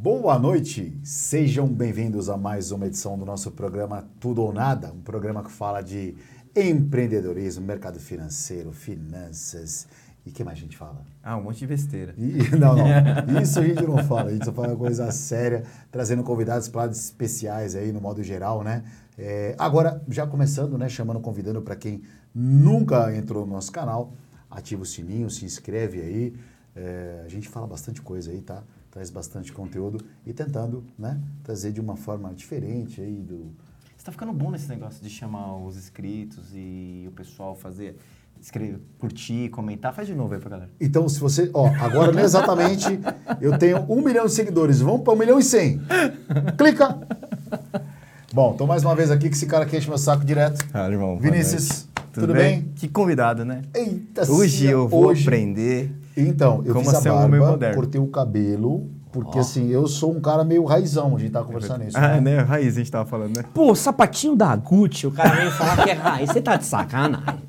Boa noite, sejam bem-vindos a mais uma edição do nosso programa Tudo ou Nada, um programa que fala de empreendedorismo, mercado financeiro, finanças e o que mais a gente fala? Ah, um monte de besteira. E, não, não, isso a gente não fala, a gente só fala coisa séria, trazendo convidados para especiais aí no modo geral, né? É, agora, já começando, né, chamando, convidando para quem nunca entrou no nosso canal, ativa o sininho, se inscreve aí, é, a gente fala bastante coisa aí, tá? Traz bastante conteúdo e tentando, né, trazer de uma forma diferente aí do... Você tá ficando bom nesse negócio de chamar os inscritos e o pessoal fazer escrever, curtir, comentar. Faz de novo aí pra galera. Então, se você. Ó, agora exatamente eu tenho um milhão de seguidores. Vamos para um milhão e cem. Clica! Bom, então mais uma vez aqui que esse cara quer enche meu saco direto. Ah, irmão. Vinícius, tudo, tudo bem? bem? Que convidado, né? Eita, Hoje eu vou hoje... aprender. Então, eu como fiz a barba, cortei o cabelo, porque oh. assim, eu sou um cara meio raizão, a gente tava conversando isso. Ah, né? né? Raiz, a gente tava falando, né? Pô, sapatinho da Gucci, o cara veio falar que é raiz. Você tá de sacanagem.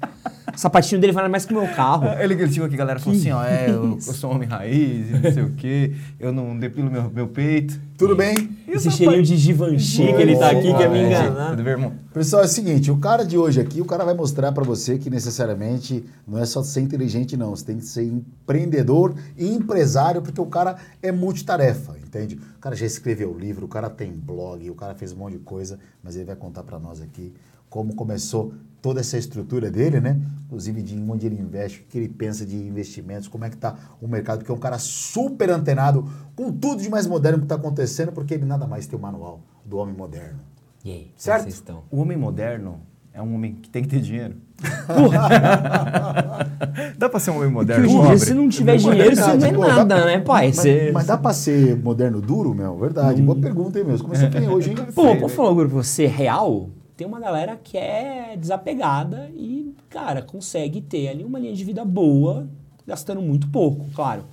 O sapatinho dele vale mais que o meu carro. Ele criticou aqui, a galera falou assim, ó, é, eu, eu, sou homem raiz, não sei o quê, eu não depilo meu, meu peito. Tudo bem? Esse cheirinho de Givenchy que ele tá aqui, quer me enganar. Tudo bem, irmão? Pessoal, é o seguinte, o cara de hoje aqui, o cara vai mostrar para você que necessariamente não é só ser inteligente, não. Você tem que ser empreendedor e empresário, porque o cara é multitarefa, entende? O cara já escreveu livro, o cara tem blog, o cara fez um monte de coisa, mas ele vai contar para nós aqui como começou toda essa estrutura dele, né? Inclusive de onde ele investe, o que ele pensa de investimentos, como é que está o mercado, porque é um cara super antenado com tudo de mais moderno que está acontecendo, porque ele nada mais tem o manual do homem moderno. E aí, certo? Vocês estão? O homem moderno é um homem que tem que ter dinheiro. dá pra ser um homem moderno Porque hoje se não tiver dinheiro, você não é nada, dá, né, pai? Mas, você... mas, dá pra ser moderno duro, meu? Verdade. Hum. Boa pergunta, hein, mesmo? Como você tem hoje, hein? Pô, posso falar agora pra você, real? Tem uma galera que é desapegada e, cara, consegue ter ali uma linha de vida boa, gastando muito pouco, claro.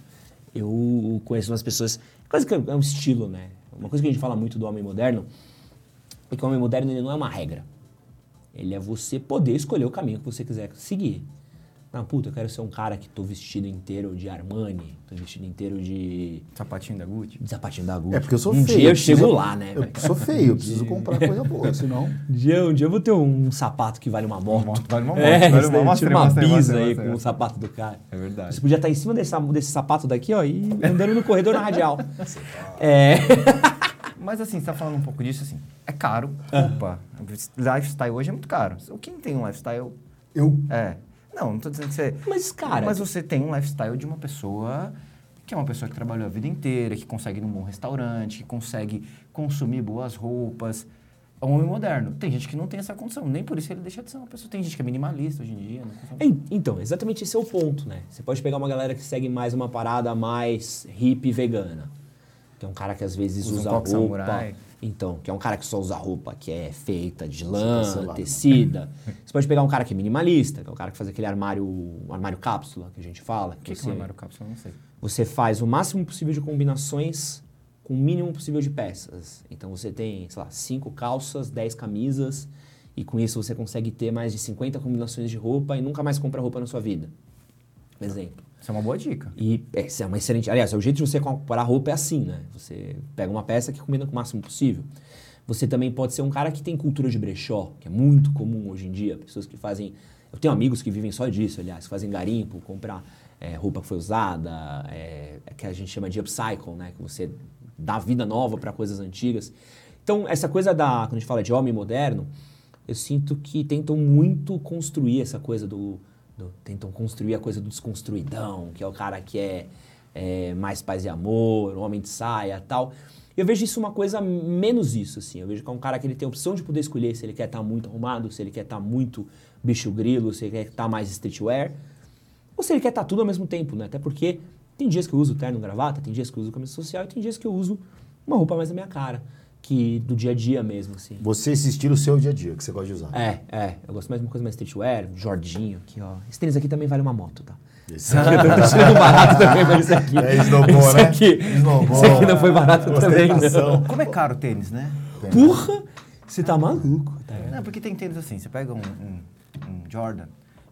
Eu conheço umas pessoas. Coisa que é um estilo, né? Uma coisa que a gente fala muito do homem moderno é que o homem moderno ele não é uma regra. Ele é você poder escolher o caminho que você quiser seguir. Ah, puta, eu quero ser um cara que tô vestido inteiro de Armani, tô vestido inteiro de. Sapatinho da Gucci? De sapatinho da Gucci. É porque eu sou um feio. Um dia eu chego lá, né? Eu sou feio, eu preciso comprar coisa boa, senão. Um dia, um dia eu vou ter um sapato que vale uma moto. moto vale uma moto. É, vale uma, moto, uma, uma bisa aí com o sapato do cara. É verdade. Você podia estar em cima desse, desse sapato daqui, ó, e andando no corredor na radial. é. Mas assim, você tá falando um pouco disso, assim, é caro, roupa. Lifestyle hoje é muito caro. Quem tem um lifestyle... Eu? É. Não, não tô dizendo que você. Mas, cara. Mas você tem um lifestyle de uma pessoa que é uma pessoa que trabalhou a vida inteira, que consegue ir num bom restaurante, que consegue consumir boas roupas. É um homem moderno. Tem gente que não tem essa condição, nem por isso ele deixa de ser uma pessoa. Tem gente que é minimalista hoje em dia. Né? Então, exatamente esse é o ponto, né? Você pode pegar uma galera que segue mais uma parada mais hippie vegana. Que é um cara que às vezes usa, usa um roupa. Samurai. Então, que é um cara que só usa roupa que é feita de lã, tecida. Você pode pegar um cara que é minimalista, que é o cara que faz aquele armário, armário cápsula que a gente fala. O que, que é um armário cápsula? Não sei. Você faz o máximo possível de combinações com o mínimo possível de peças. Então você tem, sei lá, cinco calças, dez camisas, e com isso você consegue ter mais de 50 combinações de roupa e nunca mais compra roupa na sua vida. Exemplo. Isso é uma boa dica. E é, isso é uma excelente. Aliás, o jeito de você comprar roupa é assim, né? Você pega uma peça que combina com o máximo possível. Você também pode ser um cara que tem cultura de brechó, que é muito comum hoje em dia. Pessoas que fazem. Eu tenho amigos que vivem só disso, aliás, que fazem garimpo, comprar é, roupa que foi usada, é, é, que a gente chama de upcycle, né? Que você dá vida nova para coisas antigas. Então, essa coisa da. Quando a gente fala de homem moderno, eu sinto que tentam muito construir essa coisa do do, tentam construir a coisa do desconstruidão, que é o cara que é, é mais paz e amor, homem de saia tal. Eu vejo isso uma coisa menos isso, assim. Eu vejo que é um cara que ele tem a opção de poder escolher se ele quer estar tá muito arrumado, se ele quer estar tá muito bicho grilo, se ele quer estar tá mais streetwear, ou se ele quer estar tá tudo ao mesmo tempo, né? Até porque tem dias que eu uso terno gravata, tem dias que eu uso camisa social e tem dias que eu uso uma roupa mais na minha cara que do dia a dia mesmo, assim. Você, esse estilo seu dia a dia, que você gosta de usar. É, é. Eu gosto mais de uma coisa mais streetwear, Jordinho, aqui, ó. Esse tênis aqui também vale uma moto, tá? Esse aqui eu tô tirando barato também, mas esse aqui. É snowball, esse né? Aqui, snowball, esse aqui não foi barato também, não. Como é caro o tênis, né? Porra! Você tá maluco. Tá não, porque tem tênis assim, você pega um, um, um Jordan,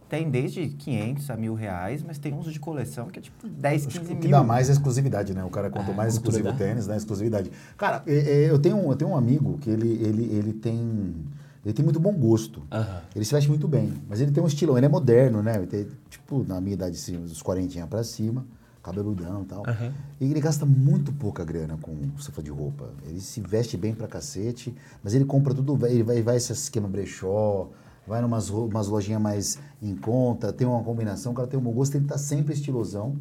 tem desde 500 a mil reais, mas tem uns de coleção que é tipo 10, 15 Acho que mil. o que dá mais é exclusividade, né? O cara, quanto É, mais exclusivo o tênis, né? Exclusividade. Cara, é, é, eu, tenho um, eu tenho um amigo que ele, ele, ele tem. Ele tem muito bom gosto. Aham. Ele se veste muito bem, mas ele tem um estilão, ele é moderno, né? Ele tem, tipo, na minha idade, assim, dos 40 pra cima, cabeludão e tal. Aham. E ele gasta muito pouca grana com cefa de roupa. Ele se veste bem pra cacete, mas ele compra tudo, ele vai, vai esse esquema brechó, vai numas umas lojinhas mais em conta, tem uma combinação, o cara tem um bom gosto, ele tá sempre estilosão.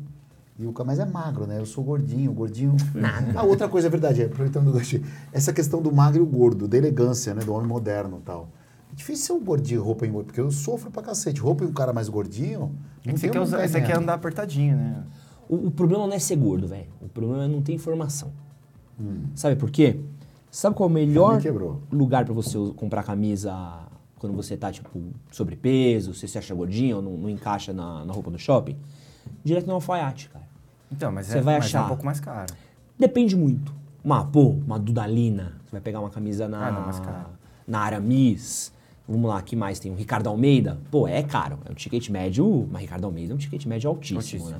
E o cara, mas é magro, né? Eu sou gordinho, gordinho. Nada. A outra coisa é verdade, é, aproveitando o gancho, essa questão do magro e o gordo, da elegância, né? Do homem moderno e tal. É difícil ser um gordinho, roupa em porque eu sofro pra cacete. Roupa em um cara mais gordinho. É não que você tem quer, usar, você quer andar apertadinho, né? O, o problema não é ser gordo, velho. O problema é não ter informação. Hum. Sabe por quê? Sabe qual é o melhor lugar pra você comprar camisa quando você tá, tipo, sobrepeso, se você acha gordinho ou não, não encaixa na, na roupa do shopping? Direto no alfaiate, cara. Então, mas, Você é, vai mas é achar. um pouco mais caro. Depende muito. Uma, pô, uma Dudalina. Você vai pegar uma camisa na, Ah, não, na Aramis. Vamos lá, que mais tem? O Ricardo Almeida. Pô, é caro. É um ticket médio, mas Ricardo Almeida é um ticket médio altíssimo, Altíssimo. né?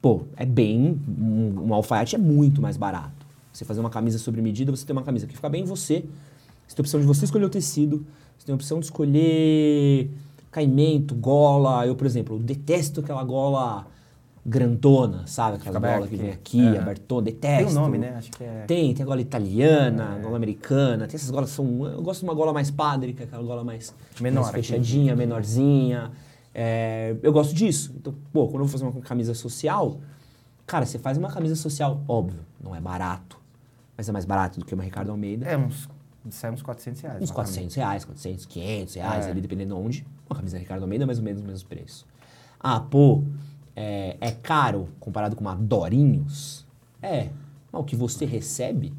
Pô, é bem. Um, um alfaiate é muito mais barato. Você fazer uma camisa sobre medida, você tem uma camisa que fica bem em você. Você tem a opção de você escolher o tecido. Você tem a opção de escolher caimento, gola. Eu, por exemplo, eu detesto aquela gola grandona, sabe? Aquela Fica que vem aqui. Aham. abertona. Detesto. Tem um nome, né? Acho que é. Tem, tem a gola italiana, gola americana, tem essas golas que são. Eu gosto de uma gola mais padre, que é aquela gola mais, Menor mais aqui. fechadinha, menorzinha. É, eu gosto disso. Então, pô, quando eu vou fazer uma camisa social, cara, você faz uma camisa social, óbvio, não é barato, mas é mais barato do que uma Ricardo Almeida. É, uns. Sai uns 400 reais. Uns uma 400 reais, 400, 500 reais, É. ali dependendo de onde. Uma camisa Ricardo Almeida, mais ou menos o mesmo preço. Ah, pô, é, é caro comparado com uma Dorinhos? É. Mas o que você recebe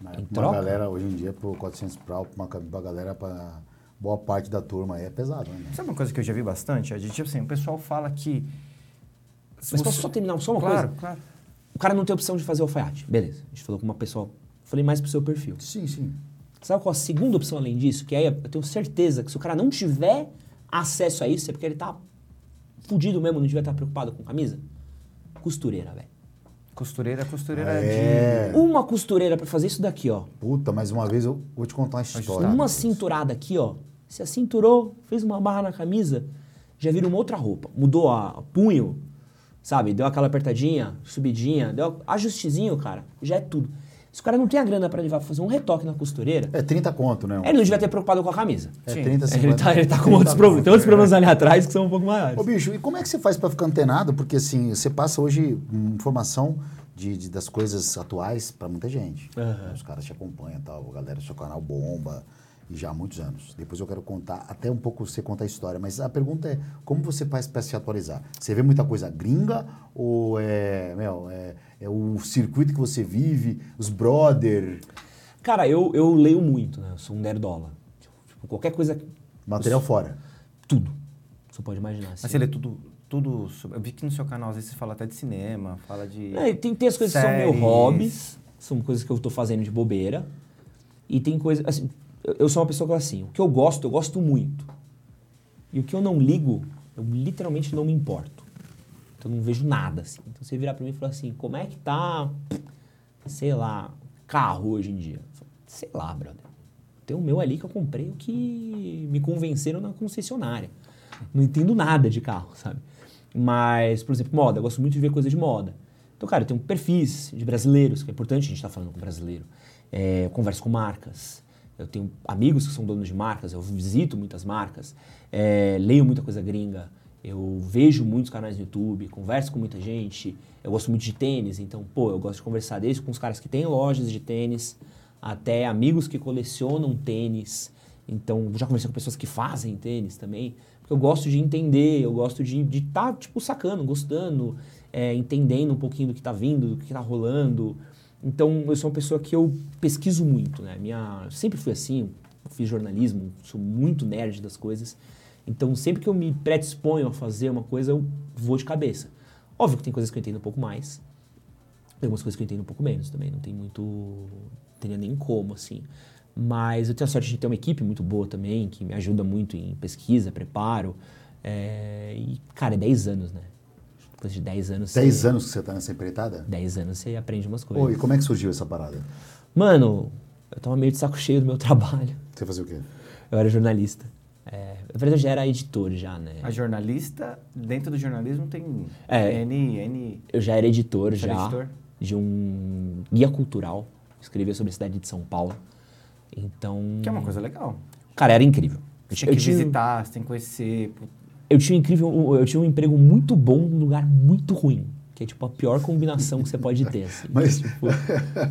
Mas em uma troca... galera, hoje em dia, por 400 pra uma, uma galera, pra boa parte camisa turma aí é pesado, né? Sabe uma coisa que eu já vi bastante? É de, tipo assim, o pessoal fala que. Mas você- posso só terminar só uma claro, coisa? Claro, O cara não tem opção de fazer alfaiate. Beleza. A gente falou com uma pessoa... Falei mais pro seu perfil. Sim, sim. Sabe qual a segunda opção além disso? Que aí eu tenho certeza que se o cara não tiver acesso a isso, é porque ele tá fudido mesmo, não devia estar preocupado com camisa. Costureira, velho. Costureira, costureira É. de. Uma costureira pra fazer isso daqui, ó. Puta, mais uma vez eu vou te contar uma história. Uma cinturada aqui, ó. Você cinturou, fez uma barra na camisa, já vira uma outra roupa. Mudou a punho, sabe? Deu aquela apertadinha, subidinha, deu ajustezinho, cara. Já é tudo. Se o cara não tem a grana pra levar pra fazer um retoque na costureira, É 30 conto, né? ele não devia ter preocupado com a camisa. É Sim. 30, 50. Ele tá, ele tá com 30 outros problemas. Tem outros é. problemas ali atrás que são um pouco maiores. Ô, bicho, e como é que você faz pra ficar antenado? Porque, assim, você passa hoje informação de, de- das coisas atuais pra muita gente. Aham. Os caras te acompanham e tal, a galera do seu canal bomba, já há muitos anos. Depois eu quero contar, até um pouco você contar a história, mas a pergunta é, como você faz pra se atualizar? Você vê muita coisa gringa ou é, meu, é, é o circuito que você vive, os brother, Cara, eu, eu leio muito, né? Eu sou um nerdola. Tipo, qualquer coisa, material fora? tudo. Você pode imaginar. Assim. Mas você lê tudo. tudo sobre- Eu vi que no seu canal às vezes você fala até de cinema, fala de. É, tem, tem as coisas que são meus séries. hobbies, são coisas que eu tô fazendo de bobeira. E tem coisas. Assim, eu, sou uma pessoa que assim, o que eu gosto, eu gosto muito. E o que eu não ligo, eu literalmente não me importo. Então eu não vejo nada, assim. Então você virar pra mim e falar assim, como é que tá, sei lá, carro hoje em dia? Sei lá, brother. Tem o meu ali que eu comprei o que me convenceram na concessionária. Não entendo nada de carro, sabe? Mas, por exemplo, moda. Eu gosto muito de ver coisa de moda. Então, cara, eu tenho perfis de brasileiros, que é importante a gente estar falando com brasileiro. É, eu converso com marcas. Eu tenho amigos que são donos de marcas, eu visito muitas marcas, é, leio muita coisa gringa, eu vejo muitos canais no YouTube, converso com muita gente. Eu gosto muito de tênis, então, pô, eu gosto de conversar desde com os caras que têm lojas de tênis, até amigos que colecionam tênis. Então, já conversei com pessoas que fazem tênis também. Porque eu gosto de entender, eu gosto de estar, tá, tipo, sacando, gostando, é, entendendo um pouquinho do que tá vindo, do que tá rolando. Então, eu sou uma pessoa que eu pesquiso muito, né? Minha, sempre fui assim, fiz jornalismo, sou muito nerd das coisas. Então, sempre que eu me predisponho a fazer uma coisa, eu vou de cabeça. Óbvio que tem coisas que eu entendo um pouco mais, tem algumas coisas que eu entendo um pouco menos também, não tem muito. Não teria nem como, assim. Mas eu tenho a sorte de ter uma equipe muito boa também, que me ajuda muito em pesquisa, preparo. É, e, cara, é 10 anos, né? Depois de 10 anos. 10 você, anos que você tá nessa empreitada? 10 anos você aprende umas coisas. Oi, como é que surgiu essa parada? Mano, eu tava meio de saco cheio do meu trabalho. Você fazia o quê? Eu era jornalista. É, na verdade, eu já era editor já, né? A jornalista, dentro do jornalismo tem É. N, N... Eu já era editor já era editor? de um guia cultural. Escrevia sobre a cidade de São Paulo. Então, Que é uma coisa legal. cara, era incrível. Eu, Você tem eu que tinha, visitar, você tem que conhecer. Eu tinha um incrível, eu tinha um emprego muito bom num lugar muito ruim, que é tipo a pior combinação que você pode ter, assim. Mas- Tipo,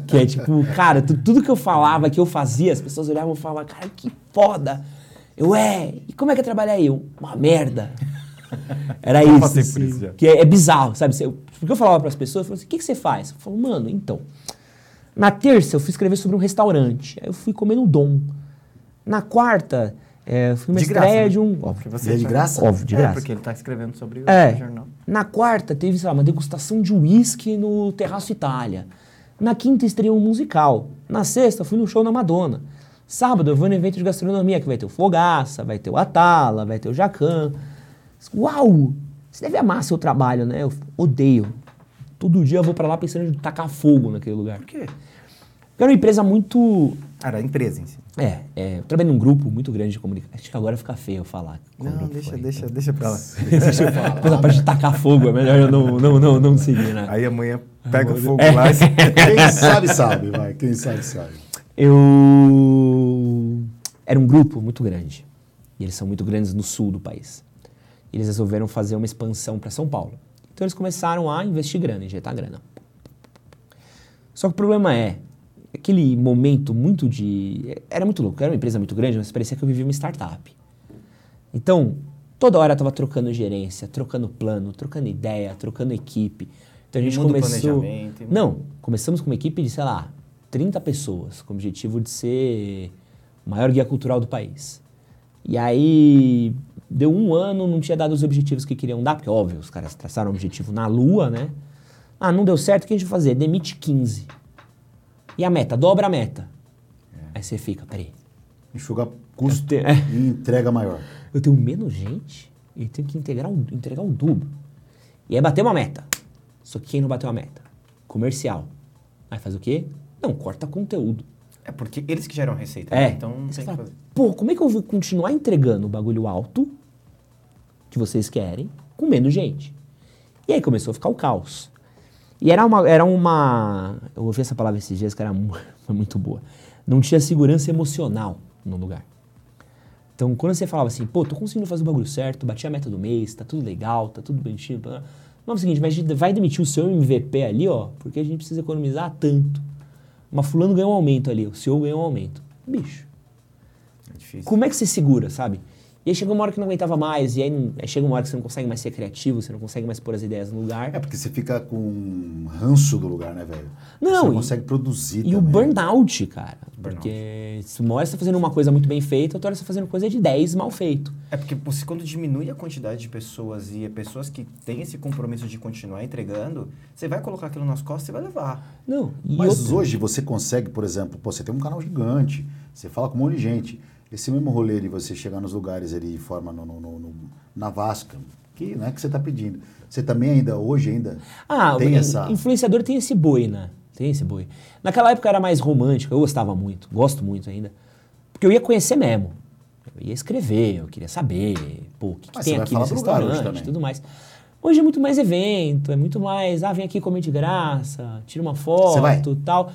que é tipo, cara, tu- tudo que eu falava, que eu fazia, as pessoas olhavam e falavam, cara, que foda. Eu, é, e como é que é trabalhar aí? Eu, uma merda. Era isso, assim, isso que é, é bizarro, sabe? Você- Porque eu falava para as pessoas, eu falava assim, o que, que você faz? Eu falo, mano, então, na terça eu fui escrever sobre um restaurante, aí eu fui comer no Dom. Na quarta, é, fui uma De graça, estreia né? de um... Porque Óbvio. você é de graça? Óbvio, de é, graça. porque ele tá escrevendo sobre o É. jornal. Na quarta teve, sei lá, uma degustação de uísque no Terraço Itália. Na quinta estreou um musical. Na sexta fui no show da Madonna. Sábado eu vou no evento de gastronomia que vai ter o Fogaça, vai ter o Atala, vai ter o Jacan. Uau! Você deve amar seu trabalho, né? Eu odeio. Todo dia eu vou pra lá pensando em tacar fogo naquele lugar. Por quê? Porque era uma empresa muito. Era a empresa em si. É, é eu trabalhei num grupo muito grande de comunicação. Acho que agora fica feio eu falar. Não, deixa, foi. deixa, deixa pra lá. Deixa eu falar. A parte de tacar fogo, é melhor eu não, não, não, não seguir, né? Aí amanhã pega o fogo É. lá e você... Quem sabe, sabe, vai. Quem sabe, sabe. Eu. Era um grupo muito grande. E eles são muito grandes no sul do país. E eles resolveram fazer uma expansão para São Paulo. Então eles começaram a investir grana, injetar grana. Só que o problema é, aquele momento muito de. Era muito louco, era uma empresa muito grande, mas parecia que eu vivia uma startup. Então, toda hora eu tava trocando gerência, trocando plano, trocando ideia, trocando equipe. Então a gente Muda o começou. Não, começamos com uma equipe de, sei lá, 30 pessoas, com o objetivo de ser o maior guia cultural do país. E aí, deu um ano, não tinha dado os objetivos que queriam dar, porque, óbvio, os caras traçaram um objetivo na lua, né? Ah, não deu certo, o que a gente vai fazer? Demite 15. E a meta? Dobra a meta. Aí você fica, peraí, Enxugar custo Eu te- é. e entrega maior. eu tenho menos gente e tenho que integrar o, entregar o dobro. E aí bateu uma meta. Só que quem não bateu a meta? Comercial. Aí faz o quê? Não, corta conteúdo. É porque eles que geram a receita, É. né? Então tem que fala, fazer. pô, como é que eu vou continuar entregando o bagulho alto que vocês querem com menos gente? E aí começou a ficar o caos. E era uma, era uma. Eu ouvi essa palavra esses dias que era muito boa. Não tinha segurança emocional no lugar. Então, quando você falava assim, pô, tô conseguindo fazer o bagulho certo, bati a meta do mês, tá tudo legal, tá tudo bonitinho. Não, é o seguinte, mas a gente vai demitir o seu MVP ali, ó, porque a gente precisa economizar tanto. Mas fulano ganhou um aumento ali, o seu ganhou um aumento. Bicho, É difícil. como é que você segura, sabe? E aí chega uma hora que não aguentava mais, e aí, não- aí chega uma hora que você não consegue mais ser criativo, você não consegue mais pôr as ideias no lugar. É porque você fica com ranço do lugar, né, velho? Não, Você não e- consegue produzir E o também. burnout, cara. Burnout. Porque se uma hora você tá fazendo uma coisa muito bem feita, outra hora você tá fazendo coisa de 10 mal feito. É porque você, quando diminui a quantidade de pessoas e é pessoas que têm esse compromisso de continuar entregando, você vai colocar aquilo nas costas e vai levar. Não, e Mas outra- hoje você consegue, por exemplo, pô, você tem um canal gigante, você fala com um monte de gente. Esse mesmo rolê de você chegar nos lugares ali de forma no, no- no- na vasca, que não é que você está pedindo. Você também ainda, hoje ainda, Ah, tem o essa... influenciador tem esse boi, né? Tem esse boi. Naquela época era mais romântico, eu gostava muito, gosto muito ainda. Porque eu ia conhecer mesmo. Eu ia escrever, eu queria saber, pô, o que, que tem aqui nesse restaurante e tudo mais. Hoje é muito mais evento, é muito mais, ah, vem aqui comer de graça, tira uma foto e tal.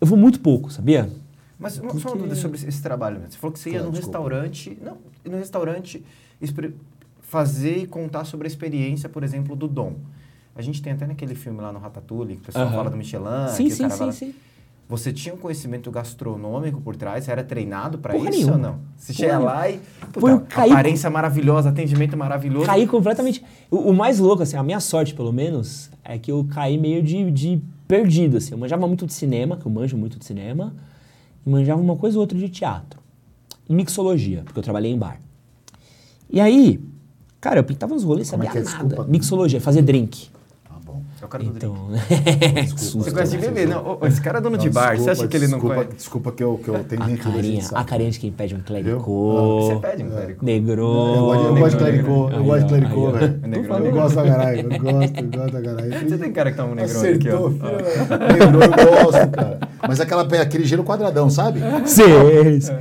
Eu vou muito pouco, sabia? Mas uma, só Porque- uma dúvida sobre esse, trabalho. Você falou que você ia Claro, num desculpa. restaurante... Não, no restaurante fazer e contar sobre a experiência, por exemplo, do Dom. A gente tem até naquele filme lá no Ratatouille, que o pessoal Aham. fala do Michelin. sim, sim, sim, lá- sim. Você tinha um conhecimento gastronômico por trás? Você era treinado pra Porra isso nenhuma. ou não? Você chega lá e... Puta, eu caí- aparência maravilhosa, atendimento maravilhoso. Caí completamente. O, o mais louco, assim, a minha sorte, pelo menos, é que eu caí meio de, de perdido, assim. Eu manjava muito de cinema, que eu manjo muito de cinema, manjava uma coisa ou outra de teatro. E mixologia, porque eu trabalhei em bar. E aí, cara, eu pintava uns rolês, Como é sabia que é? nada. Desculpa. Mixologia, fazer drink. Ah, bom. É o cara do Então, Desculpa, Você gosta de né? beber? Não, ô, esse cara é dono de bar, você acha que ele não desculpa, conhece? Desculpa que eu, que eu tenho a carinha, a carinha de quem pede um Você clericô, pede um negro. Eu gosto, eu gosto de clericô, eu gosto de clericô, velho. Eu gosto da caralho, eu gosto, eu gosto da caralho. Você tem cara que tá um negrão aqui, ó. Filho. Negrou, eu gosto, cara. Mas aquela, aquele gelo quadradão, sabe? Sim,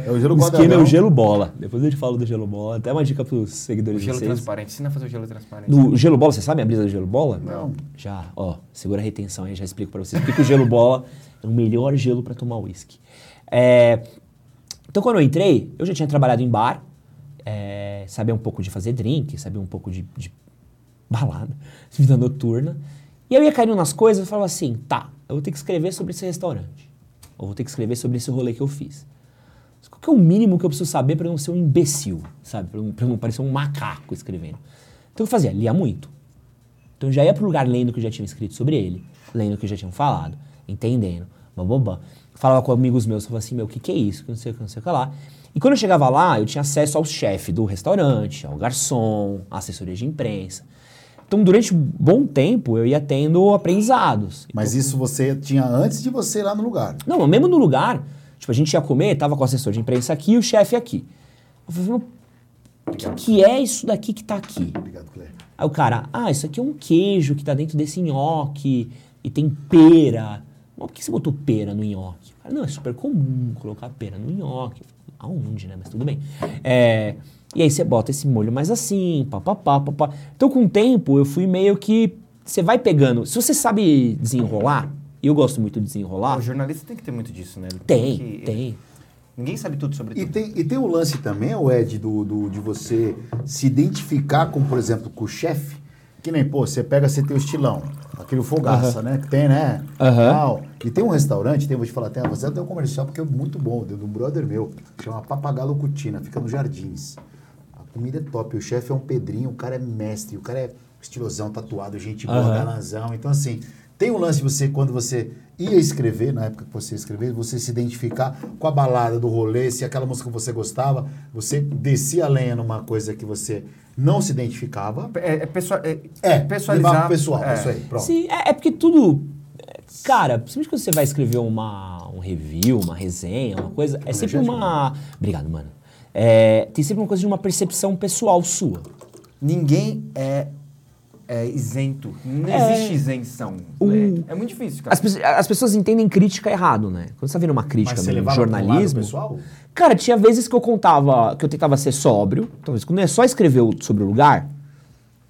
É o gelo o esquema é quadradão. o gelo bola. Depois eu te falo do gelo bola. Até uma dica pros O seguidores de gelo vocês. transparente. Ensina a fazer o gelo transparente. Do gelo bola, você sabe a brisa do gelo bola? Não. Já, ó, segura a retenção aí, já explico pra vocês. Por que que o gelo bola é o melhor gelo pra tomar uísque. É, então, quando eu entrei, eu já tinha trabalhado em bar, é, sabia um pouco de fazer drink, sabia um pouco de, de balada, vida noturna. E eu ia caindo nas coisas e falava assim, tá, eu vou ter que escrever sobre esse restaurante. Ou vou ter que escrever sobre esse rolê que eu fiz. Mas Qual que é o mínimo que eu preciso saber eu não ser um imbecil, sabe? Eu não, parecer um macaco escrevendo. Então eu fazia, lia muito. Então eu já ia pro lugar lendo o que eu já tinha escrito sobre ele, lendo o que eu já tinham falado, entendendo, bababá. Falava com amigos meus, falava assim, meu, o que, que é isso? Que não sei o que, não sei o que lá. E quando eu chegava lá, eu tinha acesso ao chefe do restaurante, ao garçom, à assessoria de imprensa. Então, durante um bom tempo, eu ia tendo aprendizados. Mas isso você tinha antes de você ir lá no lugar. Não, mesmo no lugar, tipo, a gente ia comer, tava com o assessor de imprensa aqui e o chefe aqui. Eu falei, o que, que é isso daqui que tá aqui? Obrigado, Cleber. Aí o cara, ah, isso aqui é um queijo que tá dentro desse nhoque e tem pera. Mas por que você botou pera no nhoque? Cara, não, é super comum colocar pera no nhoque. Aonde, né? Mas tudo bem. É, e aí você bota esse molho mais assim, papapá, papá. Então com o tempo eu fui meio que... Você vai pegando... Se você sabe desenrolar, e eu gosto muito de desenrolar, O jornalista tem que ter muito disso, né? Ele tem, que- tem. Ninguém sabe tudo sobre E tudo. tem, e tem o lance também, o Ed, do, do- de você se identificar com, por exemplo, com o chefe. Que nem, pô, você pega, você tem o estilão, aquele fogaça, né? Que tem, né? Aham. Tal. E tem um restaurante, tem, vou te falar, tem, você tem um comercial porque é muito bom, de um brother meu, que chama Papagalo Cutina, fica nos Jardins. Comida é top, o chefe é um Pedrinho, o cara é mestre, o cara é estilosão, tatuado, gente boa, Aham. galanzão. Então, assim, tem um lance de você, quando você ia escrever, na época que você ia escrever, você se identificar com a balada do rolê, se aquela música que você gostava, você descia a lenha numa coisa que você não se identificava. É, é, pessoa- é, É, pessoalizar. levar pro pessoal, é. isso aí, pronto. Sim, é, é porque tudo. Cara, principalmente quando você vai escrever uma, um review, uma resenha, uma coisa, é sempre uma. Obrigado, mano. É, tem sempre uma coisa de uma percepção pessoal sua. Ninguém é, é isento. Não É. existe isenção. O- né? É muito difícil, cara. As, pe- as pessoas entendem crítica errado, né? Quando você tá vendo uma crítica no jornalismo. Cara, tinha vezes que eu contava, que eu tentava ser sóbrio. Talvez quando é só escrever sobre o lugar,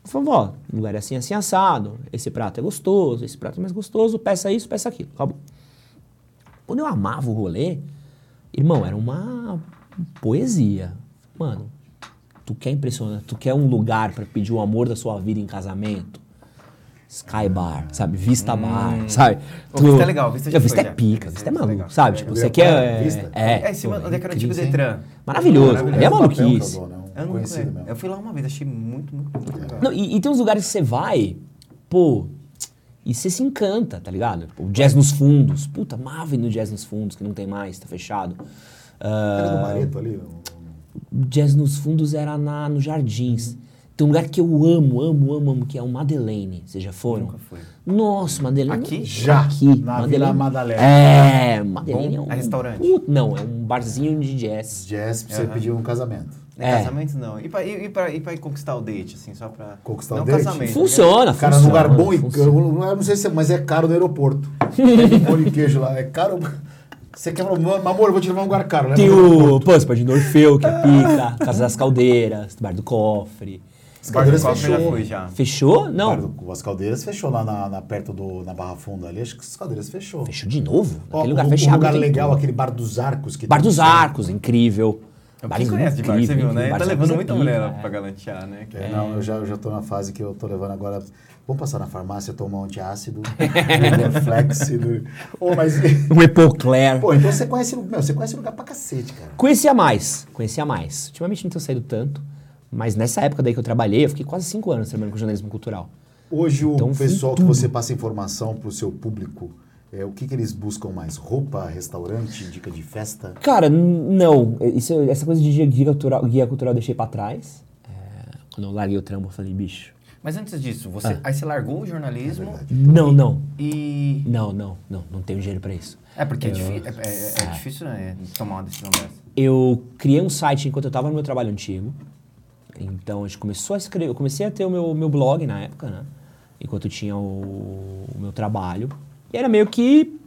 eu falava, ó, o lugar é assim, assim, assado. Esse prato é gostoso, esse prato é mais gostoso, peça isso, peça aquilo. Acabou. Quando eu amava o rolê, irmão, era uma poesia. Mano, tu quer impressionar, tu quer um lugar pra pedir o amor da sua vida em casamento? Sky Bar, sabe? Vista Bar, sabe? O Vista é legal, Vista já Não, Vista foi, é já. pica, Vista Vista é é maluco, legal. sabe? É, Tipo, eu você quer... Vista. É, É, cima pô, onde é que era tipo. Detran. Maravilhoso, Maravilhoso. ali é eu maluquice. dou, Eu conhecido mesmo. Eu fui lá uma vez, achei muito, muito, muito legal. Não, e, e tem uns lugares que você vai, pô, e você se encanta, tá ligado? O jazz nos fundos. Puta, amava ir no jazz nos fundos, que não tem mais, tá fechado. Era do Ah, Mareto ali. jazz nos fundos era na, no Jardins. Tem um lugar que eu amo, amo, amo, amo, que é o Madeleine. Vocês já foram? Nunca fui. Nossa, Madeleine. Aqui? Já, Aqui. na Vila Madalena. É, Madeleine Bom, é um. é restaurante? Não, é um barzinho de jazz. Jazz pra você Aham. pedir um casamento. É. Casamento não. E pra, e, e pra, e pra ir conquistar o date, assim, só pra. Conquistar não o date? casamento. Funciona, Cara, funciona. num lugar bom e. funciona. Eu, eu não sei se é, mas é caro no aeroporto. Tem um pão de queijo lá. É caro. Você quer falar, amor, eu vou te levar um lugar caro. leva Tem o aeroporto. pô, você pode ir no Orfeu, que é pica, Casa das Caldeiras, Bar do Cofre. As caldeiras já fechou. fui já. Fechou? Não. do- As caldeiras fechou lá na, na- perto do, na Barra Funda ali. Acho que as caldeiras fechou. Fechou de novo? Ó, Aquele lugar um, fechado. um lugar legal, tudo. aquele Bar dos Arcos. Que Bar dos Arcos, incrível. Quem Bares conhece de bar, você viu, né? Tá Bares levando é muita mulher é. pra galantear, né? É, não, eu já, eu já tô na fase que eu tô levando agora. Vamos passar na farmácia, tomar um antiácido, um reflex. do- Ô, mas. Um Epocler. Pô, então você conhece, meu, você conhece lugar pra cacete, cara. Conhecia mais, conhecia mais. Ultimamente não tenho saído tanto, mas nessa época daí que eu trabalhei, eu fiquei quase cinco anos trabalhando com jornalismo cultural. Hoje o Então, pessoal que você passa informação pro seu público, é, o que, que eles buscam mais? Roupa, restaurante, dica de festa? Cara, não. Isso, essa coisa de guia, cultural, guia cultural eu deixei pra trás. É, quando eu larguei o trampo, eu falei, bicho, Mas antes disso, você, Ah. aí você largou o jornalismo É verdade. Não, não. e... Não, não, não. Não tenho dinheiro pra isso. É, porque é, Eu- é- é- é difícil né, tomar uma decisão dessa. Eu criei um site enquanto eu estava no meu trabalho antigo. Então a gente começou a escrever. Eu comecei a ter o meu, meu blog na época, né? Enquanto eu tinha o, o meu trabalho. E era meio que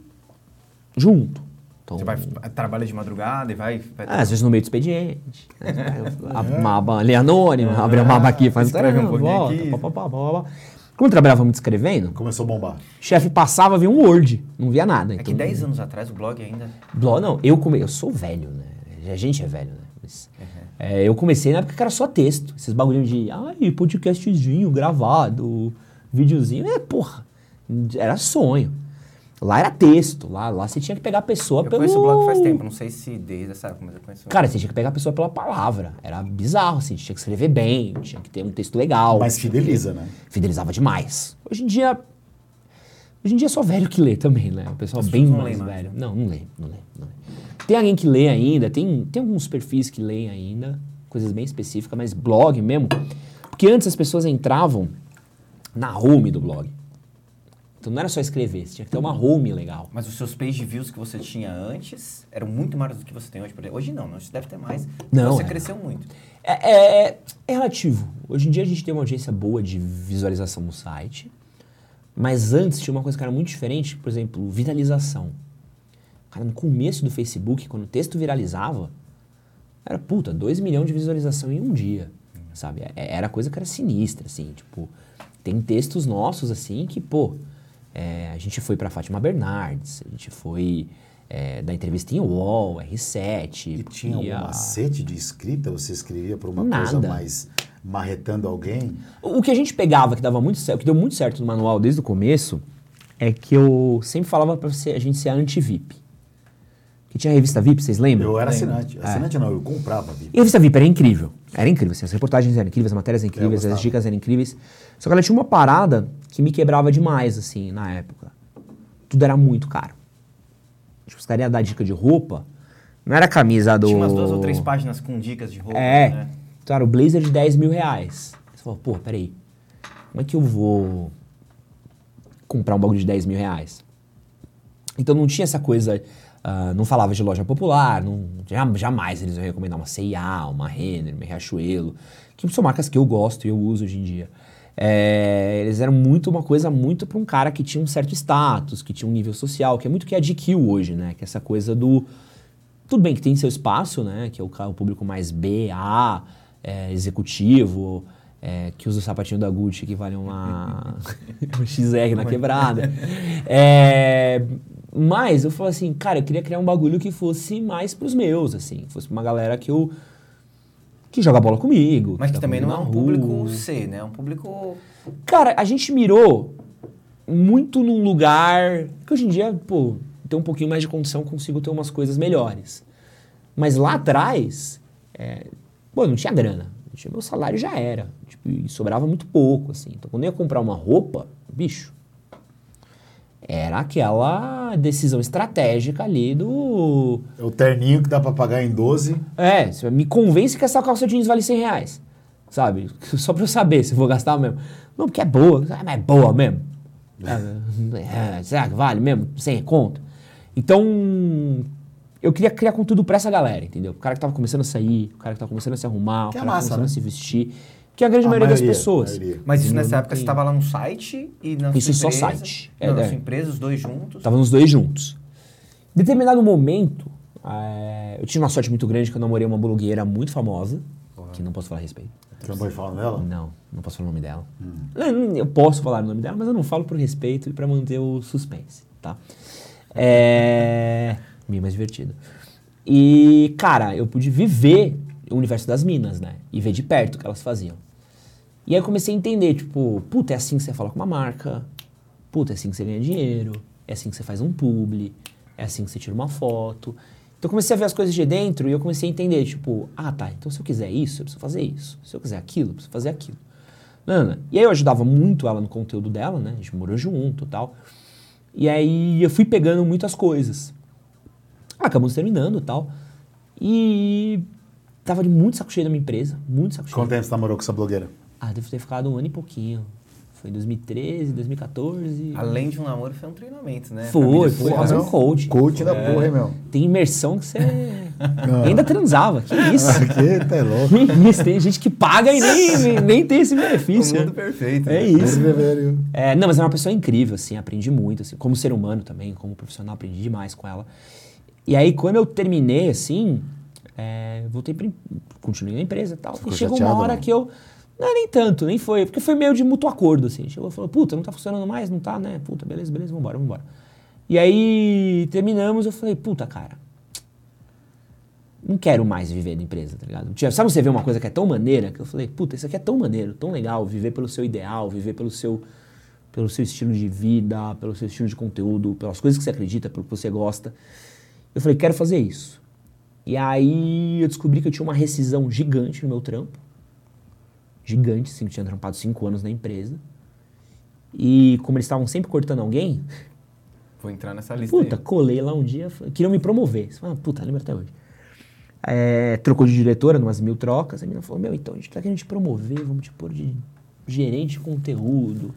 junto. Então, Você vai, trabalha de madrugada e vai... vai ah, às vezes no meio do expediente. Abre uma aba ali anônima, abre uma aba aqui, faz Escreve um "Ah, pouquinho volta, aqui." pá, pá, pá, pá, pá. Como eu trabalhava muito escrevendo, Começou a bombar. o chefe passava, via um Word, não via nada. É que então- 10 anos atrás o blog ainda... Blog, não, eu come... eu sou velho, né? A gente é velho, né? Mas, é, eu comecei na época que era só texto. Esses bagulhinhos de, ai, podcastzinho gravado, videozinho. É, porra, era sonho. Lá era texto, lá, lá você tinha que pegar a pessoa Eu pelo... conheço o blog faz tempo, não sei se desde essa época, mas eu conheço... Cara, você tinha que pegar a pessoa pela palavra. Era bizarro, assim, tinha que escrever bem, tinha que ter um texto legal. Mas fideliza, né? Fidelizava demais. Hoje em dia. Hoje em dia é só velho que lê também, né? O pessoal As bem mais leem mais, velho. Não, não lê, não lê, não lê. Tem alguém que lê ainda, tem, tem alguns perfis que leem ainda, coisas bem específicas, mas blog mesmo. Porque antes as pessoas entravam na home do blog. Então não era só escrever, você tinha que ter uma home legal. Mas os seus page views que você tinha antes eram muito maiores do que você tem hoje. Hoje não, não, deve ter mais. Não, Você é. cresceu muito. É, é- é relativo. Hoje em dia a gente tem uma audiência boa de visualização no site, mas antes tinha uma coisa que era muito diferente, por exemplo, viralização. Cara, no começo do Facebook, quando o texto viralizava, era puta, 2 milhões de visualização em um dia, sabe? É- Era coisa que era sinistra, assim, tipo, tem textos nossos, assim, que, pô, é, a gente foi pra Fátima Bernardes, a gente foi é, da entrevista em UOL, R7. E tinha a- macete de escrita? Você escrevia por uma Nada. coisa mais marretando alguém? O que a gente pegava que dava muito certo, que deu muito certo no manual desde o começo, é que eu sempre falava pra você, a gente ser anti-VIP. Que tinha a revista VIP, vocês lembram? Eu era assinante. Assinante não, eu comprava VIP. E a revista VIP era incrível. Era incrível, assim, as reportagens eram incríveis, as matérias eram incríveis, as dicas eram incríveis. Só que ela tinha uma parada que me quebrava demais, assim, na época. Tudo era muito caro. Tipo, os caras iam dar dica de roupa, não era camisa do... Tinha umas duas ou três páginas com dicas de roupa, É. né? Então era o blazer de 10 mil reais. Você falou, pô, peraí. Como é que eu vou comprar um bagulho de 10 mil reais? Então não tinha essa coisa. ah, não falava de loja popular, não, jam- jamais eles iam recomendar uma C&A, uma Renner, uma Riachuelo, que são marcas que eu gosto e eu uso hoje em dia. É, eles eram muito uma coisa muito para um cara que tinha um certo status, que tinha um nível social, que é muito que é GQ hoje, né? Que é essa coisa do tudo bem que tem seu espaço, né? Que é o, o público mais B, A, é, executivo, é, que usa o sapatinho da Gucci que vale uma um XR na quebrada. É, mas eu falo assim, cara, eu queria criar um bagulho que fosse mais pros meus, assim. Fosse pra uma galera que eu... Que joga bola comigo. Mas que tá também não é um público. C, né? É um público... Cara, a gente mirou muito num lugar que hoje em dia, pô, tem um pouquinho mais de condição, consigo ter umas coisas melhores. Mas lá atrás, é, pô, não tinha grana. Tinha- Meu salário já era. Tipo, e sobrava muito pouco, assim. Então, quando eu ia comprar uma roupa, bicho, era aquela decisão estratégica ali do... É o terninho que dá pra pagar em 12. É, me convence que essa calça jeans vale 100 reais. Sabe? Só pra eu saber se eu vou gastar mesmo. Não, porque é boa. Ah, mas é boa mesmo. É, será que vale mesmo? 100 conto? Então, eu queria criar conteúdo pra essa galera, entendeu? O cara que tava começando a sair, o cara que tava começando a se arrumar, Que o é cara que massa, tava começando né? a se vestir. Que é a grande A maioria, das maioria, pessoas. a maioria. Mas isso Não, nessa não época você tem- estava lá no site e na Isso sua só empresa? site. Não, É, na é. sua empresa, os dois juntos. Tava nos dois juntos. Em determinado momento, é, eu tive uma sorte muito grande que eu namorei uma blogueira muito famosa, que não posso falar a respeito. Você não pode falar dela? Não, não posso falar o nome dela. Eu, eu posso falar o nome dela, mas eu não falo por respeito e pra manter o suspense, tá? É. Bem mais divertido. E, cara, eu pude viver o universo das minas, né? E ver de perto o que elas faziam. E aí eu comecei a entender, tipo, puta, é assim que você fala com uma marca, puta, é assim que você ganha dinheiro, é assim que você faz um publi, é assim que você tira uma foto. Então eu comecei a ver as coisas de dentro e eu comecei a entender, tipo, ah tá, então se eu quiser isso, eu preciso fazer isso. Se eu quiser aquilo, eu preciso fazer aquilo. Nana. E aí eu ajudava muito ela no conteúdo dela, né? A gente morou junto e tal. E aí eu fui pegando muitas coisas. Acabamos terminando e tal. E tava de muito saco cheio da minha empresa, muito saco cheio. Quanto tempo você namorou com essa blogueira? Ah, devo ter ficado um ano e pouquinho. Foi 2013, 2014. Além de um namoro, foi um treinamento, né? Foi, foi. social. Mas é um coach. Coach da porra, hein, meu? Tem imersão que você ainda transava. Que isso? Aqui tá louco. Que isso? Tem gente que paga e nem, nem tem esse O benefício. mundo né? perfeito. É né? isso. É, não, mas é uma pessoa incrível, assim, aprendi muito, assim, como ser humano também, como profissional, aprendi demais com ela. E aí, quando eu terminei, assim, é, voltei pra, continuei na empresa e tal, Ficou e chegou chateado, uma hora não? que eu, não, nem tanto, nem foi, porque foi meio de mútuo acordo, assim, chegou e falou, puta, não tá funcionando mais, não tá, né, puta, beleza, beleza, vambora, vambora. E aí, terminamos, eu falei, puta, cara, não quero mais viver da empresa, tá ligado? Sabe você vê uma coisa que é tão maneira, que eu falei, puta, isso aqui é tão maneiro, tão legal, viver pelo seu ideal, viver pelo seu, pelo seu estilo de vida, pelo seu estilo de conteúdo, pelas coisas que você acredita, pelo que você gosta. Eu falei, quero fazer isso. E aí eu descobri que eu tinha uma rescisão gigante no meu trampo. Gigante, assim, eu tinha trampado cinco anos na empresa. E como eles estavam sempre cortando alguém, Vou entrar nessa lista Puta, aí. colei lá um dia, queriam me promover. Você fala, puta, lembro até hoje. É, trocou de diretora, umas mil trocas. A menina falou, meu, então a gente tá querendo te promover, vamos te pôr de gerente de conteúdo.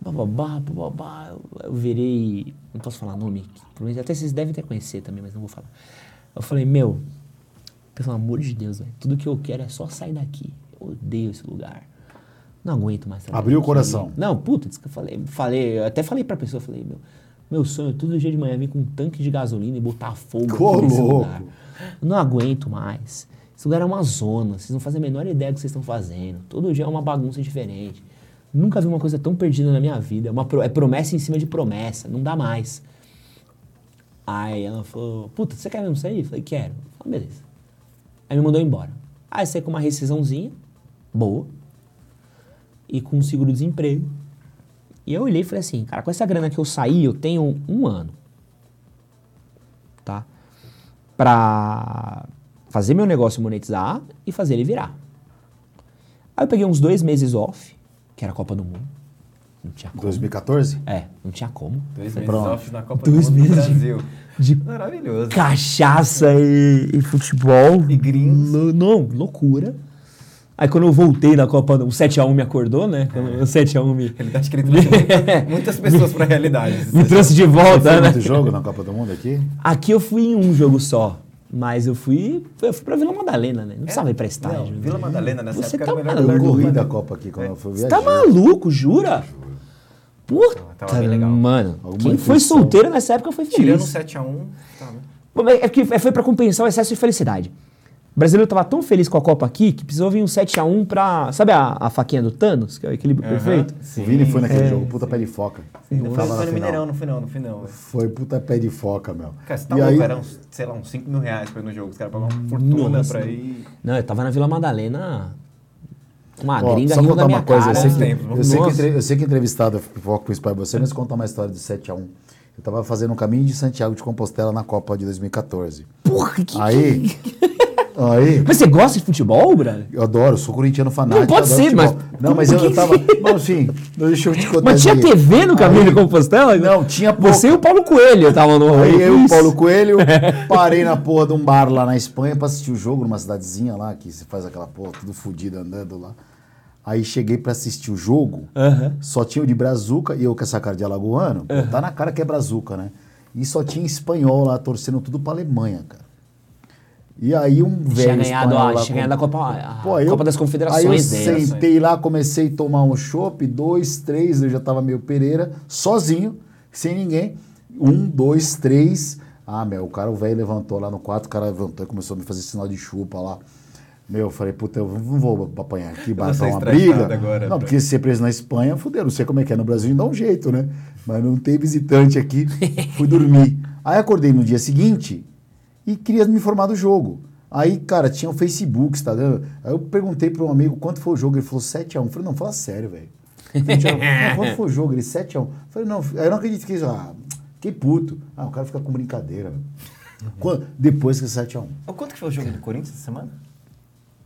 Bababá, bababá. Eu, eu virei, não posso falar nome, que até vocês devem até conhecer também, mas não vou falar. Eu falei, meu, pelo amor de Deus, velho, tudo que eu quero é só sair daqui. Odeio esse lugar. Não aguento mais. trabalhar Abriu o coração. Não, puta, disse que eu falei, falei, eu até falei pra pessoa, falei, meu, meu sonho é todo dia de manhã vir com um tanque de gasolina e botar fogo aqui nesse lugar. Não aguento mais. Esse lugar é uma zona, vocês não fazem a menor ideia do que vocês estão fazendo. Todo dia é uma bagunça diferente. Nunca vi uma coisa tão perdida na minha vida. É, uma pro- é promessa em cima de promessa, não dá mais. Aí ela falou, puta, você quer mesmo sair? Eu falei, quero. Eu falei, beleza. Aí me mandou embora. Aí saí com uma rescisãozinha, boa, e com seguro-desemprego. E eu olhei e falei assim, cara, com essa grana que eu saí, eu tenho um ano, tá? Pra fazer meu negócio monetizar e fazer ele virar. Aí eu peguei uns dois meses off, que era a Copa do Mundo. Não tinha como. 2014? É, não tinha como. Dois meses pronto. off na Copa Dois do Mundo do meses de- Brasil. De Maravilhoso. cachaça e, e futebol. E gringos. Não, loucura. Aí quando eu voltei da Copa, o 7x1 me acordou, né? Quando O 7x1 me, Ele acho que ele trouxe muita- muitas pessoas pra realidade. me trouxe de volta, né? muito jogo na Copa do Mundo aqui? Aqui eu fui em um jogo só. Mas eu fui, eu fui pra Vila Madalena, né? Não precisava ir pra estádio. Não, né? Vila Madalena, nessa Você época tá era o melhor maluco. lugar da Copa aqui quando eu fui Você viajar. tá maluco, jura? Puta, Tava bem legal. mano. Alguma Quem foi solteiro nessa época foi Tirando feliz. um 7x1, tá, né? É que foi pra compensar o excesso de felicidade. O brasileiro tava tão feliz com a Copa aqui que precisou vir um 7x1 pra. Sabe a, a faquinha do Thanos, que é o equilíbrio perfeito? O Vini foi naquele É. jogo, puta pé de foca. Não Tava foi, no final. Mineirão, não fui não, não fui não. velho. Foi puta pé de foca, meu. Cara, você tá e louco, aí, era uns, sei lá, uns 5 mil reais pra ir no jogo. Os caras pagam uma fortuna Nossa. pra ir. Não, eu tava na Vila Madalena. Uma ó, gringa só rindo contar uma coisa, cara. eu sei, que, eu, sei que eu sei que entrevistado foco com isso pra você, mas contar uma história de 7x1. Eu tava fazendo um caminho de Santiago de Compostela na Copa de 2014. Porra, que. Aí, aí, Mas você gosta de futebol, brother? eu adoro, sou corintiano fanático. Não pode ser, mas-. Não, mas eu, eu tava. Não, assim, deixa eu te contar. Mas tinha aqui. TV no caminho Compostela? Não, tinha pouco. Você e o Paulo Coelho estavam no Aí eu e o. Paulo Coelho parei na porra de um bar lá na Espanha pra assistir o jogo, numa cidadezinha lá, que você faz aquela porra tudo fodido andando lá. Aí cheguei pra assistir o jogo, só tinha o de Brazuca e eu com essa cara de alagoano, tá na cara que é Brazuca, né? E só tinha espanhol lá, torcendo tudo pra Alemanha, cara. E aí um velho Tinha ganhado, espanhol a, lá tinha ganhado a Copa, a Pô, aí eu- Copa das Aí eu Confederações dele. sentei lá, comecei a tomar um chopp, dois, três, eu já tava meio Pereira, sozinho, sem ninguém. Um, dois, três. Ah, meu, o cara, o velho levantou lá no quarto, o cara levantou e começou a me fazer sinal de chupa lá. Meu, eu falei, puta, eu não vou apanhar aqui, ser dar uma briga. agora, não, pra- porque ser preso na Espanha, fudeu, não sei como é que é. No Brasil dá um jeito, né? Mas não tem visitante aqui. Fui dormir. Aí acordei no dia seguinte e queria me informar do jogo. Aí, cara, tinha o Facebook, Instagram. Aí eu perguntei para um amigo quanto foi o jogo. Ele falou 7x1. Eu falei, não, fala sério, velho. Eu falei, "Thiago, não, Quanto foi o jogo? Ele 7x1. Eu falei, não, aí eu não acredito que isso. Ah, fiquei puto. Ah, o cara fica com brincadeira. velho. Quando- Depois que é 7x1. Ô, Quanto que foi o jogo do Corinthians essa semana?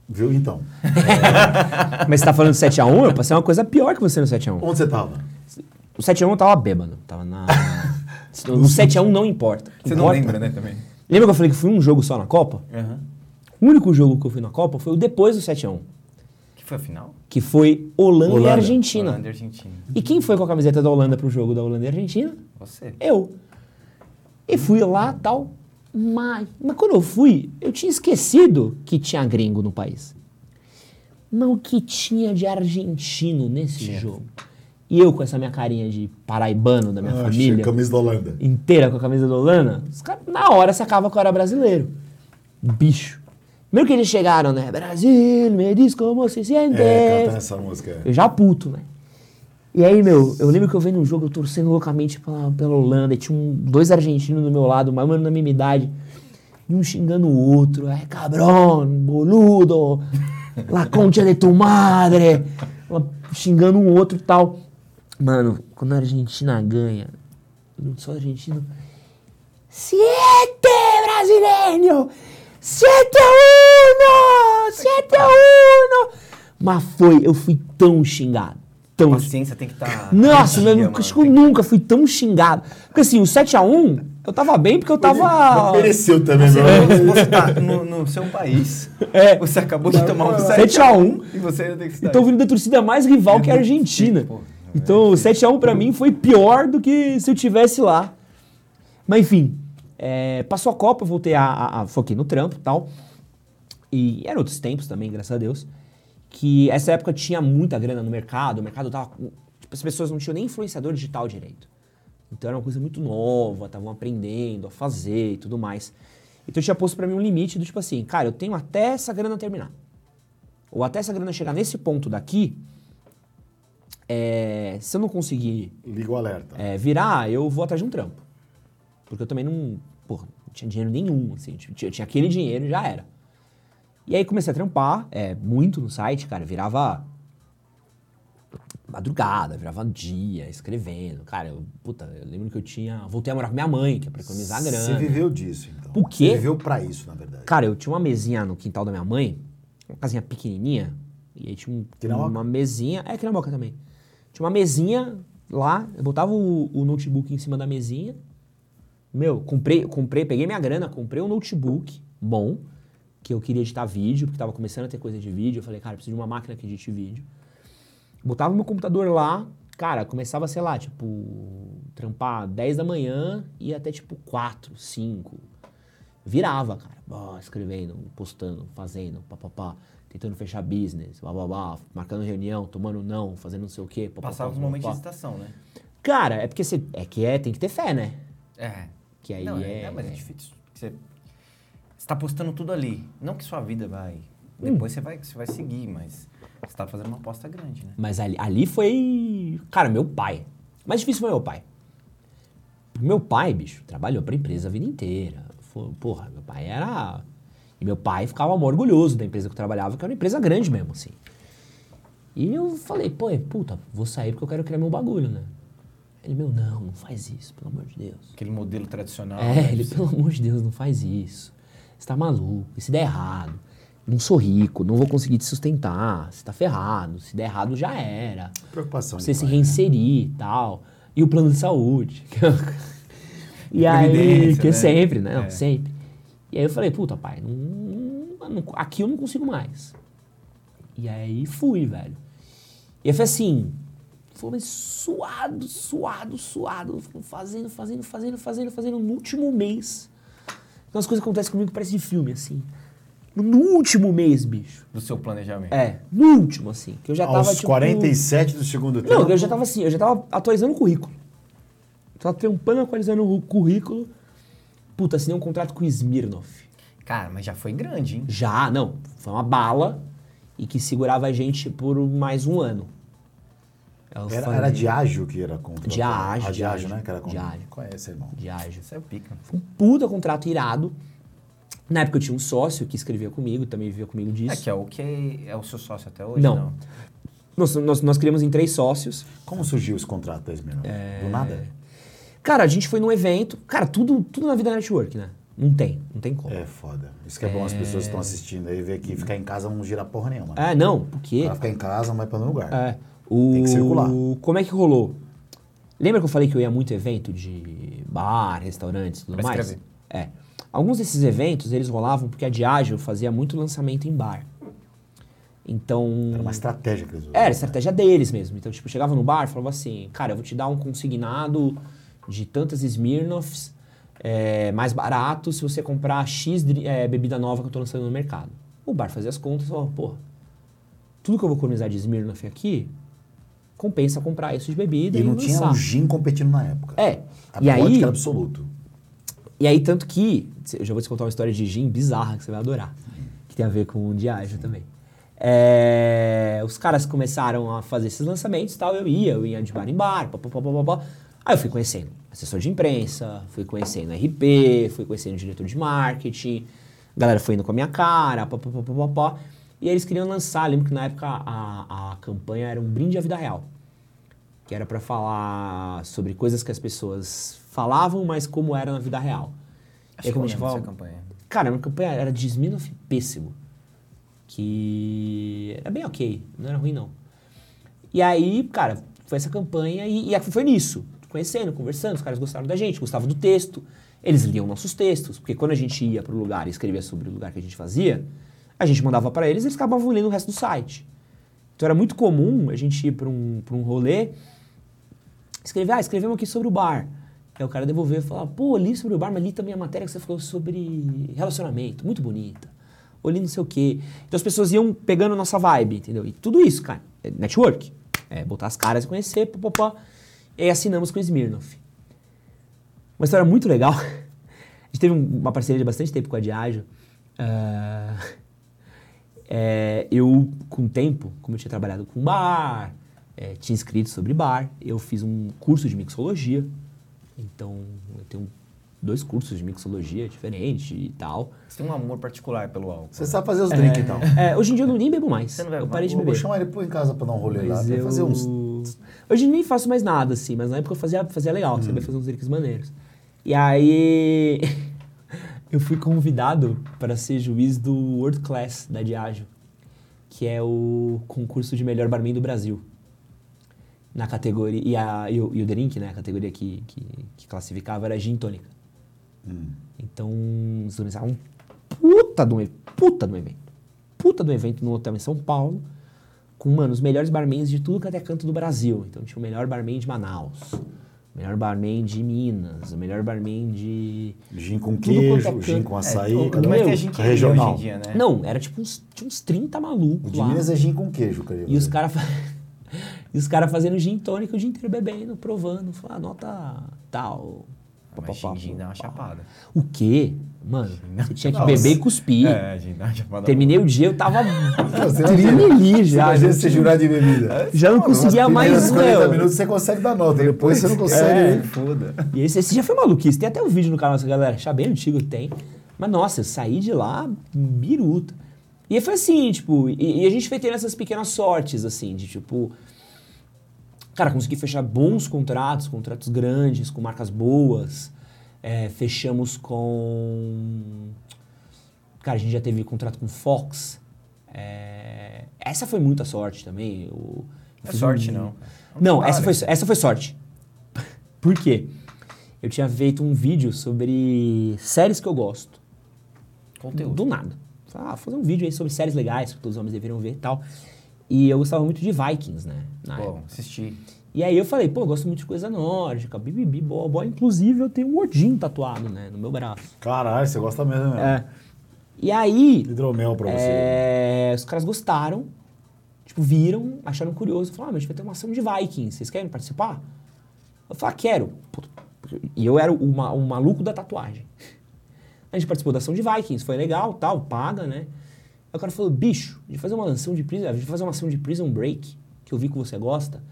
Viu então? Mas você tá falando de 7x1? Eu passei uma coisa pior que você no 7x1. Onde você tava? O 7x1 eu tava bêbado. Tava na. o 7x1 não importa. Você não importa- lembra, né, também? Lembra que eu falei que fui um jogo só na Copa? Aham. O único jogo que eu fui na Copa foi o depois do 7x1. Que Foi a final? que foi Holanda, e Holanda. Argentina. Holanda e Argentina. E quem foi com a camiseta da Holanda pro jogo da Holanda e Argentina? Você. Eu. E fui lá tal. Mas, mas quando eu fui, eu tinha esquecido que tinha gringo no país. Mas o que tinha de argentino nesse Tinha. jogo? E eu com essa minha carinha de paraibano da minha Ah, família, Camisa da Holanda. inteira com a camisa da Holanda, os caras na hora sacavam que eu era brasileiro. Bicho. Primeiro que eles chegaram, né? Brasil, me diz como se siente. É, essa música. Eu já puto, né? E aí, meu, eu lembro que eu vendo um jogo, eu torcendo loucamente pela, pela Holanda, e tinha um- dois argentinos do meu lado, mais ou menos na mesma idade, e um xingando o outro, é cabrão, boludo, la concha de tu madre, xingando um outro e tal. Mano, quando a Argentina ganha, eu sou argentino, Siete brasileiro! Siete a uno! Siete a uno! Mas foi, eu fui tão xingado. Tão Paciência tem que tá estar. Nossa, eu acho que eu nunca fui tão xingado. Porque assim, o 7x1, eu tava bem porque eu tava. Mereceu também, meu. Você tá no, no seu país, É. você acabou de tomar um 7 a 1. e você ainda tem que estar. Então vindo da torcida mais rival que a Argentina. Sim, pô. Então o 7x1 pra mim foi pior do que se eu tivesse lá. Mas enfim, é, passou a Copa, voltei a, a, a- Foquei no trampo e tal. E eram outros tempos também, graças a Deus. Que essa época tinha muita grana no mercado, o mercado tava. Tipo, as pessoas não tinham nem influenciador digital direito. Então era uma coisa muito nova, estavam aprendendo a fazer e tudo mais. Então eu tinha posto pra mim um limite do tipo assim, cara, eu tenho até essa grana terminar. Ou até essa grana chegar nesse ponto daqui, é, se eu não conseguir Liga o alerta. é, virar, eu vou atrás de um trampo. Porque eu também não, porra, não tinha dinheiro nenhum, assim, tipo, tinha, aquele dinheiro e já era. E aí comecei a trampar, é, muito no site, cara, virava madrugada, virava dia, escrevendo. Cara, eu, puta, eu lembro que eu tinha, voltei a morar com minha mãe, que é pra economizar grana. Você viveu disso, então. O quê? Você viveu pra isso, na verdade. Cara, eu tinha uma mesinha no quintal da minha mãe, uma casinha pequenininha, e aí tinha um- uma mesinha, é aqui na Moca também. Tinha uma mesinha lá, eu botava o, o notebook em cima da mesinha. Meu, comprei, comprei, peguei minha grana, comprei um notebook bom, que eu queria editar vídeo, porque tava começando a ter coisa de vídeo. Eu falei, cara, preciso de uma máquina que edite vídeo. Botava meu computador lá, cara, começava, sei lá, tipo, trampar 10 da manhã e até tipo 4, 5. Virava, cara, escrevendo, postando, fazendo, papapá, tentando fechar business, bababá, marcando reunião, tomando não, fazendo não sei o quê. papapá, Passava os momentos de hesitação, né? Cara, é porque você, é que é, tem que ter fé, né? É. Que aí não, é- mas é difícil. Você está postando tudo ali. Não que sua vida vai. Hum. Depois você, vai, você vai seguir, mas você tá fazendo uma aposta grande, né? Mas ali, ali foi, cara, meu pai. O mais difícil foi meu pai. Meu pai, bicho, trabalhou pra empresa a vida inteira. Porra, meu pai era. E meu pai ficava orgulhoso da empresa que eu trabalhava, que era uma empresa grande mesmo, assim. E eu falei, pô, puta, vou sair porque eu quero criar meu bagulho, né? Ele, meu, não, não faz isso, pelo amor de Deus. Aquele modelo tradicional. É, né? ele, pelo amor de Deus, não faz isso. Você tá maluco, e se der errado? Não sou rico, não vou conseguir te sustentar, você tá ferrado, se der errado já era. Preocupação. Você se pai, reinserir e tal. E o plano de saúde. e aí, que né? sempre, né? Não, É. sempre. E aí eu falei, puta, pai, não- não- aqui eu não consigo mais. E aí fui, velho. E aí foi assim, foi suado, suado, suado, fazendo, fazendo, fazendo, fazendo, fazendo. No último mês, umas coisas que acontecem comigo que parece de filme, assim. No último mês, bicho. Do seu planejamento. É, no último, assim. Que eu já Aos tava, tipo... 47 do segundo tempo. Não, eu já tava assim, eu já tava atualizando o currículo. Tava trampando, atualizando o currículo. Puta, assinei um contrato com o Smirnoff. Cara, mas já foi grande, hein? Já, não, foi uma bala e que segurava a gente por mais um ano. Eu Era, era Diágio que era contra. Diágio, A Diágio, Diágio, né? Que era contra. Diágio. Conhece, irmão. Diágio. Isso é o pica. Foi um puta contrato irado. Na época eu tinha um sócio que escrevia comigo, também vivia comigo disso. É que é o que é o seu sócio até hoje? Não. Nós, nós, nós criamos em três sócios. Como surgiu esse contrato da Smirnoff? É. Do nada? Cara, a gente foi num evento. Cara, tudo, tudo na vida é network, né? Não tem, não tem como. É foda. Isso que é, bom, as pessoas que estão assistindo aí, ver que ficar em casa não gira porra nenhuma. né? É, não, O porque. cara ficar em casa não vai pra nenhum lugar. É. O... Tem que circular. Como é que rolou? Lembra que eu falei que eu ia muito evento de bar, restaurantes e tudo Pra mais? escrever. É. Alguns desses eventos, eles rolavam porque a Diageo fazia muito lançamento em bar. Então. Era uma estratégia que eles usavam. Era a estratégia deles mesmo. Então, tipo, chegava no bar e falava assim, cara, eu vou te dar um consignado de tantas Smirnoffs é, mais barato se você comprar X é, bebida nova que eu tô lançando no mercado. O bar fazia as contas e falava, pô, tudo que eu vou economizar de Smirnoff aqui, compensa comprar isso de bebida E e, não tinha lançar. o gin competindo na época. É. A E aí, era absoluto. e aí, tanto que, eu já vou te contar uma história de gin bizarra que você vai adorar, que tem a ver com o Diageo também. É, os caras começaram a fazer esses lançamentos e tal, eu ia, eu ia de bar em bar, pá, pá, pá, pá, pá. Aí eu fui conhecendo assessor de imprensa, fui conhecendo RP, fui conhecendo diretor de marketing, a galera foi indo com a minha cara, pá, pá, pá, pá, pá, pá. E eles queriam lançar, lembro que na época a, a campanha era um brinde à vida real que era pra falar sobre coisas que as pessoas falavam, mas como era na vida real. Acho E aí, que eu como a gente lembro falava, dessa campanha. Cara, a minha campanha era de Smirnoff. Que era bem ok, não era ruim não. E aí, cara, foi essa campanha e, e foi nisso. Conhecendo, conversando, os caras gostaram da gente, gostavam do texto. Eles liam nossos textos, porque quando a gente ia pro lugar e escrevia sobre o lugar que a gente fazia, a gente mandava para eles e eles acabavam lendo o resto do site. Então era muito comum a gente ir para um, pra um rolê, escrever, ah, escrevemos aqui sobre o bar. Aí o cara devolveu e falava, pô, li sobre o bar, mas li também a matéria que você falou sobre relacionamento, muito bonita. Ou não sei o quê. Então as pessoas iam pegando nossa vibe, entendeu? E tudo isso, cara, é network. É botar as caras e conhecer, pá, pá, pá. E aí assinamos com o Smirnoff. Uma história muito legal. A gente teve um- uma parceria de bastante tempo com a Diageo. Ah, é, eu, com o tempo, como eu tinha trabalhado com bar, é, tinha escrito sobre bar, eu fiz um curso de mixologia. Então, eu tenho dois cursos de mixologia diferentes e tal. Você tem um amor particular pelo álcool. Você sabe fazer os drinks, então. É, hoje em dia eu não nem bebo mais. Você não bebe eu parei mais? de Vou beber. chamar ele pô, em casa pra dar um rolê lá. Mas Vai eu... fazer uns... Hoje nem faço mais nada, assim, mas na época eu fazia, fazia legal, Hum. sabia fazer uns drinks maneiros. E aí eu fui convidado para ser juiz do World Class da Diageo, que é o concurso de melhor barman do Brasil. Na categoria. E, a, e, o, e o drink, né? A categoria que, que, que classificava era gin tônica. Hum. Então, eles organizaram um puta de um, puta de um evento. Puta de um evento no hotel em São Paulo, com, mano, os melhores barmans de tudo que até canto do Brasil. Então, tinha o melhor barman de Manaus, o melhor barman de Minas, o melhor barman de... Gin com é queijo, gin canto. com É, açaí. o- cada é um- que a gente queria regional. hoje em dia, né? Não, era tipo uns, tinha uns 30 O malucos de lá. Minas é gin com queijo, queria E os caras e os cara fazendo gin tônica o dia inteiro bebendo, provando. Falar, ah, nota tal. Mas Pá, pá, pá, gin, gin dá uma pá. chapada. O quê? Mano, você tinha que Não, beber e cuspir. É. Terminei o dia, eu tava Você trilili já. Imagina já você jurar de bebida. Já não conseguia Nos mais, primeiros 40 meu. minutos você consegue dar nota, depois você não consegue. É. foda. E esse, esse já foi maluquice. Tem até um vídeo no canal dessa galera, já bem antigo tem. Mas nossa, eu saí de lá biruta. E foi assim, tipo, e, e a gente foi tendo essas pequenas sortes, assim, de tipo. Cara, consegui fechar bons contratos, contratos grandes, com marcas boas. É, fechamos com. Cara, a gente já teve contrato com Fox. É, essa foi muita sorte também. Eu, eu é sorte, um- não. não, essa foi, essa foi sorte. Por quê? Eu tinha feito um vídeo sobre séries que eu gosto. Conteúdo. Do nada. Falei, Ah, fazer um vídeo aí sobre séries legais que todos os homens deveriam ver e tal. E eu gostava muito de Vikings, né? Na Pô, época. assisti. E aí eu falei, pô, eu gosto muito de coisa nórdica, bibibi, boa, boa. Inclusive eu tenho um Odin tatuado, né? No meu braço. Caralho, você gosta mesmo, né? É. E aí, Hidromel pra você. é, os caras gostaram, tipo, viram, acharam curioso, falaram, ah, mas a gente vai ter uma ação de Vikings, vocês querem participar? Eu falei, ah, quero. E eu era o, o maluco da tatuagem. A gente participou da ação de Vikings, foi legal, tal, paga, né? Aí o cara falou, bicho, a gente vai fazer uma ação de prison, a gente vai fazer uma ação de prison break, que eu vi que você gosta,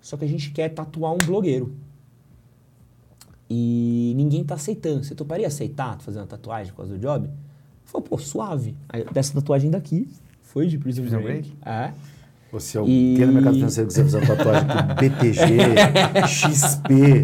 só que a gente quer tatuar um blogueiro. E ninguém tá aceitando. Você toparia aceitar fazer uma tatuagem por causa do job? Falei, pô, suave. Aí, dessa tatuagem daqui, foi de Prison, Prison Break. É. Você é o E- quem no mercado financeiro que você fizer uma tatuagem com BTG, XP,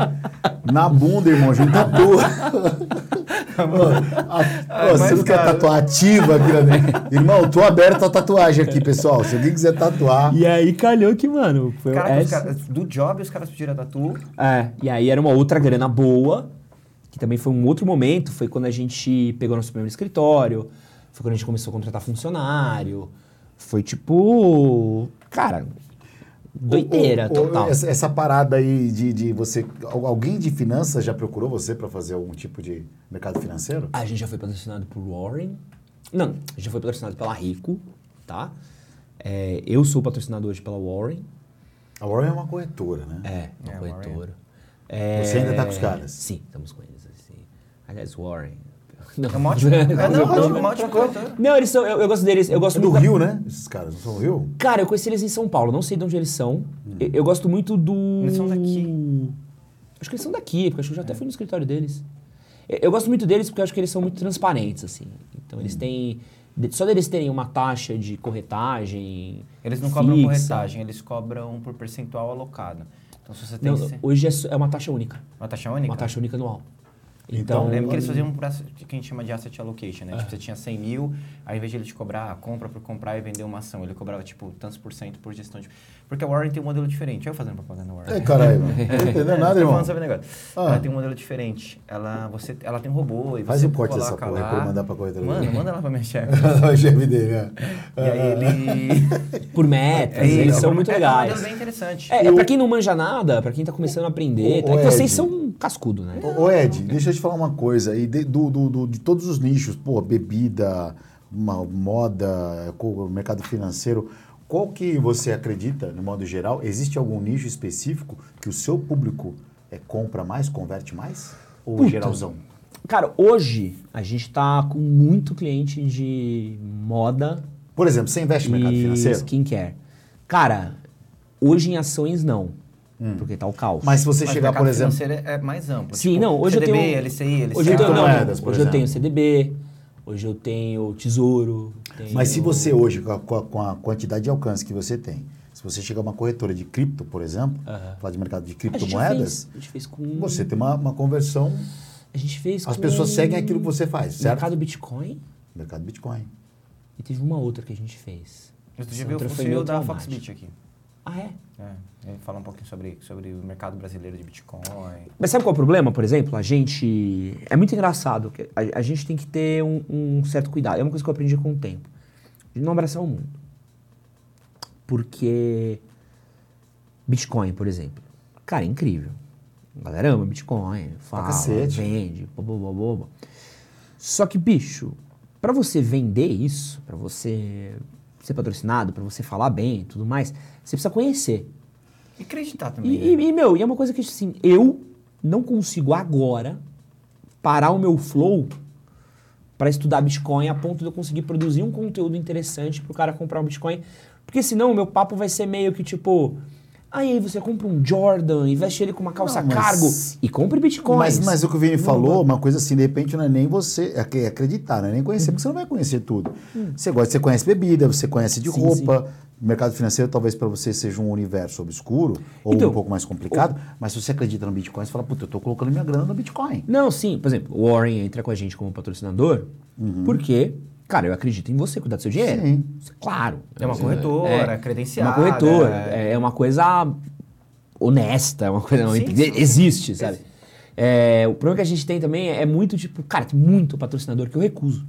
na bunda, irmão, junta tudo. A- ô, você não quer tatuar ativa aqui, né? Irmão, tô aberto a tatuagem aqui, pessoal. Se alguém quiser tatuar. E aí calhou que, mano, foi Caraca, essa- caras- do job os caras pediram a tatu. É, e aí era uma outra grana boa, que também foi um outro momento, foi quando a gente pegou nosso primeiro escritório, foi quando a gente começou a contratar funcionário, Foi tipo. Cara, doideira, O- o- total. Essa, essa parada aí de, de você. al- Alguém de finanças já procurou você para fazer algum tipo de mercado financeiro? A gente já foi patrocinado por Warren. Não, a gente já foi patrocinado pela Rico, tá? É, eu sou patrocinado hoje pela Warren. A Warren é uma corretora, né? É, uma É, corretora. Você ainda tá com os caras? Sim, estamos com eles. Assim. Aliás, Warren. Não, É uma ótima, é, não, não, uma ótima corretora. Não, eles são. Eu, eu gosto deles. Eu gosto É do muito da- Rio, né? Esses caras não são do Rio? Cara, eu conheci eles em São Paulo, não sei de onde eles são. Eu, eu gosto muito do. Eles são daqui. Acho que eles são daqui, porque acho que eu já até fui no escritório deles. Eu, eu gosto muito deles porque eu acho que eles são muito transparentes, assim. Então eles têm. Só deles terem uma taxa de corretagem. Eles não cobram fixa. corretagem, eles cobram por percentual alocado. Então, se você tem Não, ce- hoje é, é uma taxa única. uma taxa única, Uma taxa única anual. Então, Então, Lembra que eles faziam um processo que a gente chama de asset allocation, né? Tipo, você tinha 100 mil, aí ao invés de ele te cobrar a compra por comprar e vender uma ação, ele cobrava, tipo, tantos por cento por gestão de... Porque a Warren tem um modelo diferente. Eu fazendo propaganda da Warren. É, caralho, mano. Não entendeu nada, Tô irmão. falando sobre o negócio. Ah. Ela tem um modelo diferente. Ela, você, ela tem um robô e Faz você um corte dessa coloca porra aí lá... pra eu mandar pra corretora. Mano, manda lá pra minha chefe. o chefe dele, né? e aí ele... por metas, É, eles é, são é muito um legais. modelo bem interessante. É, é Eu- pra quem não manja nada, pra quem tá começando a aprender, tá? ô, É que vocês são cascudo, né? Ô, ô, Ed, deixa eu te falar uma coisa aí. De, do, do- do- de todos os nichos, pô, bebida, uma- moda, mercado financeiro, qual que você acredita, no modo geral, existe algum nicho específico que o seu público é, compra mais, converte mais? Ou Puta. geralzão? Cara, hoje a gente tá com muito cliente de moda Por exemplo, você investe no mercado financeiro? skincare. Cara, hoje em ações não, porque tá o caos. Mas se você Mas chegar, por exemplo... financeiro é mais amplo. Sim, tipo, não, hoje CDB, eu tenho... LCI, LCA. Hoje eu tenho, não, Criptomoedas, por hoje eu tenho. CDB, hoje eu tenho Tesouro. tenho- Mas se você hoje, com a, com a- quantidade de alcance que você tem, se você chegar a uma corretora de cripto, por exemplo, Aham. falar de mercado de A gente já criptomoedas, fez, a gente fez com... você tem uma, uma conversão, A gente fez as com pessoas seguem aquilo que você faz, certo? Mercado Bitcoin Mercado Bitcoin. e teve uma outra que a gente fez. Outro dia veio o da. Foxbit aqui. Ah, é? É, ele fala um pouquinho sobre, sobre o mercado brasileiro de Bitcoin. Mas sabe qual é o problema, por exemplo? A gente. É muito engraçado. que A, a gente tem que ter um, um certo cuidado. É uma coisa que eu aprendi com o tempo. De não abraçar o mundo. Porque. Bitcoin, por exemplo. Cara, é incrível. A galera ama Bitcoin, fala, vende, bobo. Só que, bicho, pra você vender isso, pra você ser patrocinado, pra você falar bem e tudo mais, você precisa conhecer. E acreditar também. E, né? e- meu, e é uma coisa que assim, eu não consigo agora parar o meu flow para estudar Bitcoin a ponto de eu conseguir produzir um conteúdo interessante pro cara comprar um Bitcoin. Porque senão o meu papo vai ser meio que tipo. Aí você compra um Jordan, investe ele com uma calça Não, mas- cargo e compre Bitcoin. Mas, mas o que o Vini falou, uma coisa assim, de repente não é nem você é é acreditar, não é nem conhecer, porque você não vai conhecer tudo. Você gosta, você conhece bebida, você conhece de Sim, roupa. Mercado financeiro talvez para você seja um universo obscuro ou Então, um pouco mais complicado, mas se você acredita no Bitcoin, você fala, puta, eu tô colocando minha grana no Bitcoin. Não, sim. Por exemplo, o Warren entra com a gente como patrocinador porque, cara, eu acredito em você cuidar do seu dinheiro. Sim. É Claro. uma Assim, corretora, é credenciada. uma corretora. É, é uma coisa honesta, é uma coisa. Sim, não- sim. existe, sabe? É, o problema que a gente tem também é muito tipo, cara, tem muito patrocinador que eu recuso.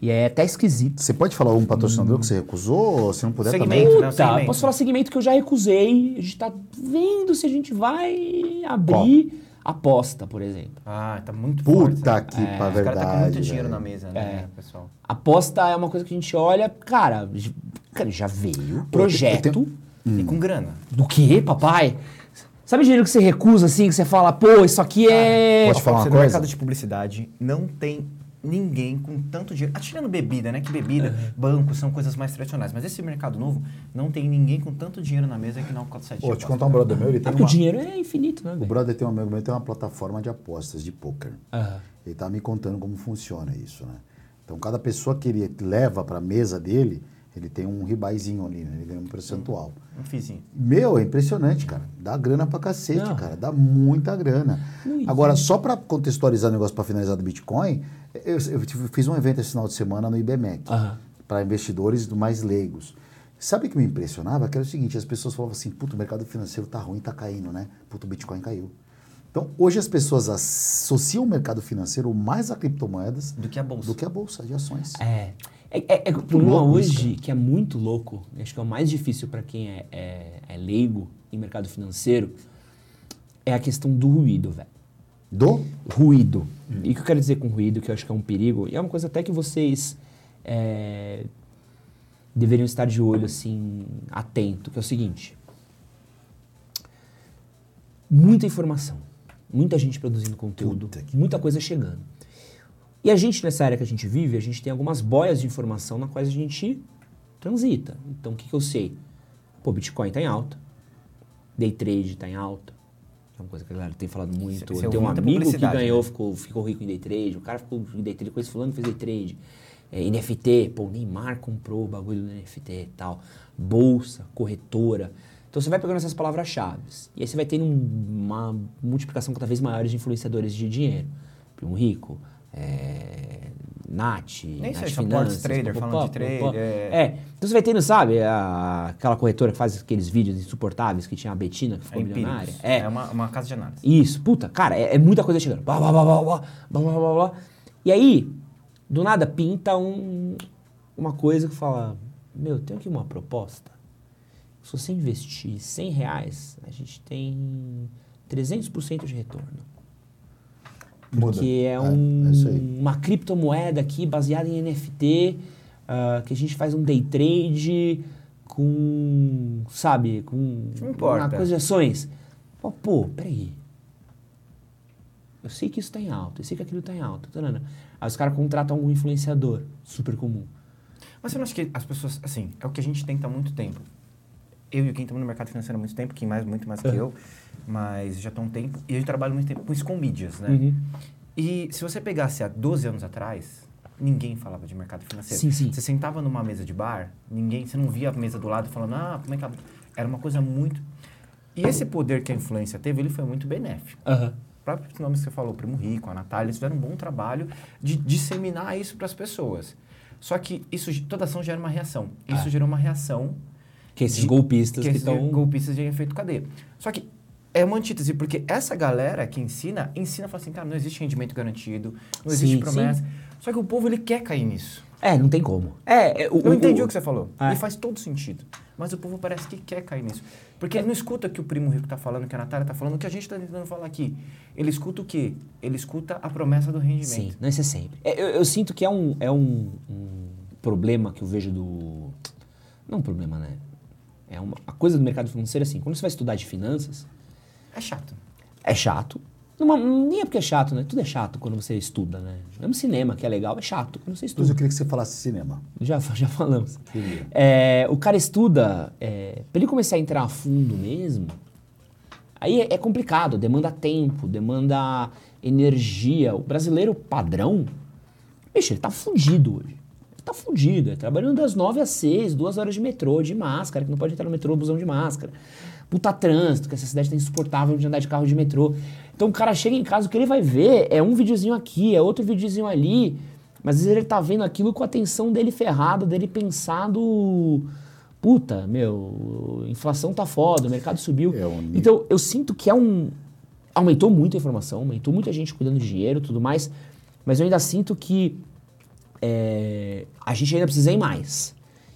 E é até esquisito. Você pode falar um patrocinador que você recusou, ou se não puder Segmento, também? né? Puta, segmento. posso falar segmento que eu já recusei. A gente tá vendo se a gente vai abrir aposta, por exemplo. Ah, tá muito forte. Puta né? que É, pra Os caras tá com verdade. muito dinheiro velho. na mesa, né, pessoal? Aposta é uma coisa que a gente olha, cara, cara já veio eu projeto. tenho- E com grana. Do quê, papai? Sabe dinheiro que você recusa assim, que você fala, pô, isso aqui é. Posso falar uma Você coisa? No mercado de publicidade não tem ninguém com tanto dinheiro. Atirando bebida, né? Que bebida, banco são coisas mais tradicionais. Mas esse mercado novo não tem ninguém com tanto dinheiro na mesa que não cota 7 Vou te contar um brother meu, ele Ah, tem porque uma... o dinheiro é infinito, né? O brother tem um amigo meu, tem uma plataforma de apostas de poker. Aham. Ele tá me contando como funciona isso, né? Então, cada pessoa que ele leva para a mesa dele, ele tem um ribaizinho ali, né? Ele ganha um percentual. Um fizinho. Meu, é impressionante, cara. Dá grana pra cacete, Não. cara. Dá muita grana. Agora, só para contextualizar o negócio para finalizar do Bitcoin, eu, eu fiz um evento esse final de semana no IBMEC Aham. para investidores do mais leigos. Sabe o que me impressionava? Que era o seguinte, as pessoas falavam assim, puto, o mercado financeiro tá ruim, tá caindo, né? Puto, o Bitcoin caiu. Então, hoje as pessoas associam o mercado financeiro mais a criptomoedas Do que a bolsa. do que a bolsa de ações. É. É, é, é o problema louco hoje, que é muito louco, e acho que é o mais difícil para quem é, é, é leigo em mercado financeiro, é a questão do ruído, velho. Do? Ruído. E o que eu quero dizer com ruído, que eu acho que é um perigo, e é uma coisa até que vocês é, deveriam estar de olho, assim, atento, que é o seguinte. Muita informação, muita gente produzindo conteúdo, Puta muita coisa chegando. E a gente, nessa área que a gente vive, a gente tem algumas boias de informação na quais a gente transita. Então, o que, que eu sei? Pô, Bitcoin está em alta, Day Trade está em alta, é uma coisa que a galera tem falado muito. Você tem um amigo que publicidade, ganhou, né? ficou, ficou rico em Day Trade, o cara ficou em Day Trade, com esse fulano fez Day Trade. É, NFT, pô, o Neymar comprou o bagulho do NFT e tal. Bolsa, corretora. Então você vai pegando essas palavras-chave. E aí você vai tendo um- uma multiplicação cada vez maior de influenciadores de dinheiro. Primo Rico, é, Nat, Nem Nat sei, é trader, pop, falando de trader. É. é, então você vai tendo, sabe, a, aquela corretora que faz aqueles vídeos insuportáveis que tinha a Betina, que ficou é milionária. É, é uma, uma, casa de análise. Isso, puta, cara, é, é muita coisa chegando. Blá, blá, blá, blá, blá, blá, blá, blá. E aí, do nada, pinta um, uma coisa que fala, meu, tenho aqui uma proposta. Se você investir 100 reais, a gente tem 300% de retorno. Muda. Que é, É, um- é uma criptomoeda aqui baseada em NFT, ah, que a gente faz um day trade com, sabe, com Não importa. uma coisa de ações. Pô, pô, peraí. Eu sei que isso está em alta, eu sei que aquilo está em alta. tarana. Aí os caras contratam algum influenciador, super comum. Mas você não acha que as pessoas, assim, é o que a gente tenta há muito tempo. Eu e o Kim estamos no mercado financeiro há muito tempo, Kim mais, muito mais que Uhum. eu, mas já está um tempo. E a gente trabalha muito tempo com isso com mídias, né? Uhum. E se você pegasse há 12 anos atrás, ninguém falava de mercado financeiro. Sim, sim. Você sentava numa mesa de bar, ninguém, você não via a mesa do lado falando, ah, como é que... a-" Era uma coisa muito... E esse poder que a influência teve, ele foi muito benéfico. Aham. Os próprios nomes que você falou, o Primo Rico, a Natália, eles fizeram um bom trabalho de disseminar isso para as pessoas. Só que isso, toda ação gera uma reação. Isso Ah. gerou uma reação Que esses de- golpistas que estão... golpistas de efeito cadeia. Só que é uma antítese, porque essa galera que ensina, ensina, fala assim, cara, não existe rendimento garantido, não existe Sim, promessa. Só que o povo, ele quer cair nisso. É, não tem como. É, é, o, Eu entendi o, o que você falou. É. E faz todo sentido. Mas o povo parece que quer cair nisso. Porque ele não escuta o que o Primo Rico tá falando, que a Natália tá falando, o que a gente tá tentando falar aqui. Ele escuta o quê? Ele escuta a promessa do rendimento. Sim, não, isso é sempre. É, eu, eu sinto que é, um, é um, um problema que eu vejo do. Não um problema, né? É uma a coisa do mercado financeiro é assim. Quando você vai estudar de finanças, É chato. é chato. Numa- nem é porque é chato, né? Tudo é chato quando você estuda, né? Mesmo cinema, que é legal, é chato quando você Mas estuda. eu queria que você falasse cinema. Já, já falamos. É, o cara estuda, é, pra ele começar a entrar a fundo mesmo, aí é, é complicado, demanda tempo, demanda energia. O brasileiro padrão, bicho, ele tá fudido hoje. Tá fudido, é trabalhando das nove às seis, duas horas de metrô, de máscara, que não pode entrar no metrô, busão de máscara. Puta trânsito, que essa cidade tá insuportável de andar de carro de metrô. Então o cara chega em casa, o que ele vai ver é um videozinho aqui, é outro videozinho ali, mas às vezes ele tá vendo aquilo com a atenção dele ferrada, dele pensado. Puta, meu, inflação tá foda, o mercado subiu. É um então eu sinto que é um. Aumentou muito a informação, aumentou muita gente cuidando de dinheiro e tudo mais, mas eu ainda sinto que é, a gente ainda precisa ir mais.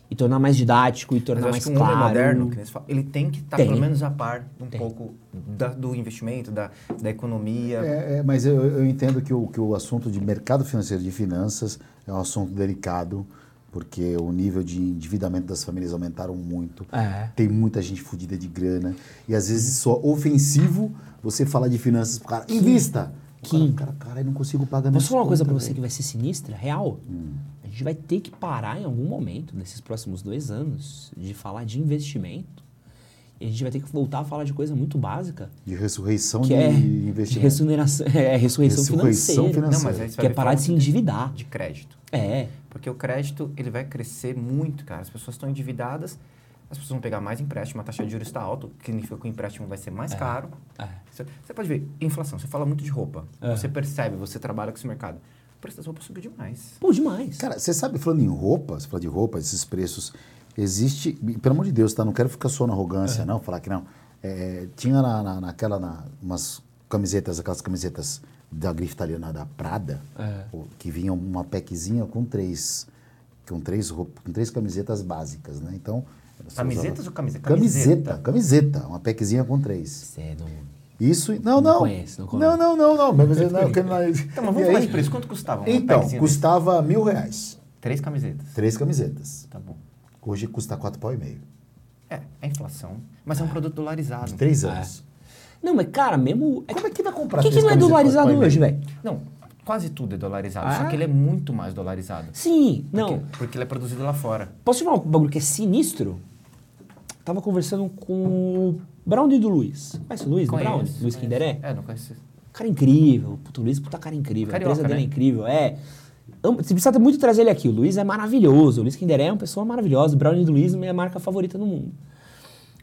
E tornar mais didático, e tornar mais que um claro. homem moderno, que ele tem que estar Tem. pelo menos a par um Tem. pouco da- do investimento, da, da economia. É, é, mas eu, eu entendo que o, que o assunto de mercado financeiro de finanças é um assunto delicado, porque o nível de endividamento das famílias aumentaram muito. É. Tem muita gente fodida de grana. E às vezes só ofensivo você falar de finanças pro cara. Invista! Kim. cara, cara, cara, eu não consigo pagar Posso falar uma coisa pra contas, você que vai ser sinistra, real? A gente vai ter que parar em algum momento, nesses próximos dois anos, de falar de investimento. E a gente vai ter que voltar a falar de coisa muito básica, De ressurreição que de é de investimento. ressurreição, é, ressurreição, Ressurreição financeira. financeira. Não, Que é parar de se endividar. De crédito. É. Porque o crédito, ele vai crescer muito, cara. As pessoas estão endividadas, as pessoas vão pegar mais empréstimo, a taxa de juros está alta, que significa que o empréstimo vai ser mais caro. é. Você, você pode ver, inflação, você fala muito de roupa. É. Você percebe, você trabalha com esse mercado. O preço das roupas subiu demais. Pô, demais. Cara, você sabe, falando em roupa, você fala de roupa, esses preços, existe, pelo amor de Deus, tá? Não quero ficar só na arrogância, não, falar que não. É, tinha na, na- naquela, na, umas camisetas, aquelas camisetas da grife italiana da Prada, É. que vinha uma packzinha com três, com três, roup- com três camisetas básicas, né? Então... Camisetas usava- ou camisa? Camiseta, camiseta, uma packzinha com três. Você não... Isso, não, Não não. conheço, não não, não, não, não. Mas eu não, eu quero- Então, mas vamos falar de preço. Quanto custava uma Então, custava mil reais. desse? Três camisetas. Três camisetas. Tá bom. Hoje custa quatro pau e meio. É, é inflação. Mas é um produto dolarizado. De três anos. Não, mas cara, mesmo... Como é que vai comprar Por que, que não é dolarizado hoje, velho? Não, quase tudo é dolarizado. Ah? Só que ele é muito mais dolarizado. Sim, não. Porque, porque ele é produzido lá fora. Posso te falar um bagulho que é sinistro? Tava conversando com o Brown do Luiz. Conhece o Luiz Conheço, Brown? Luiz conheço. Kinderé? É, não conheço. Cara incrível. Puta, o Luiz, puta cara incrível. Carioca, a empresa dele né? é incrível. É. Você precisa muito trazer ele aqui. O Luiz é maravilhoso. O Luiz Kinderé é uma pessoa maravilhosa. O Brown do Luiz é minha marca favorita no mundo.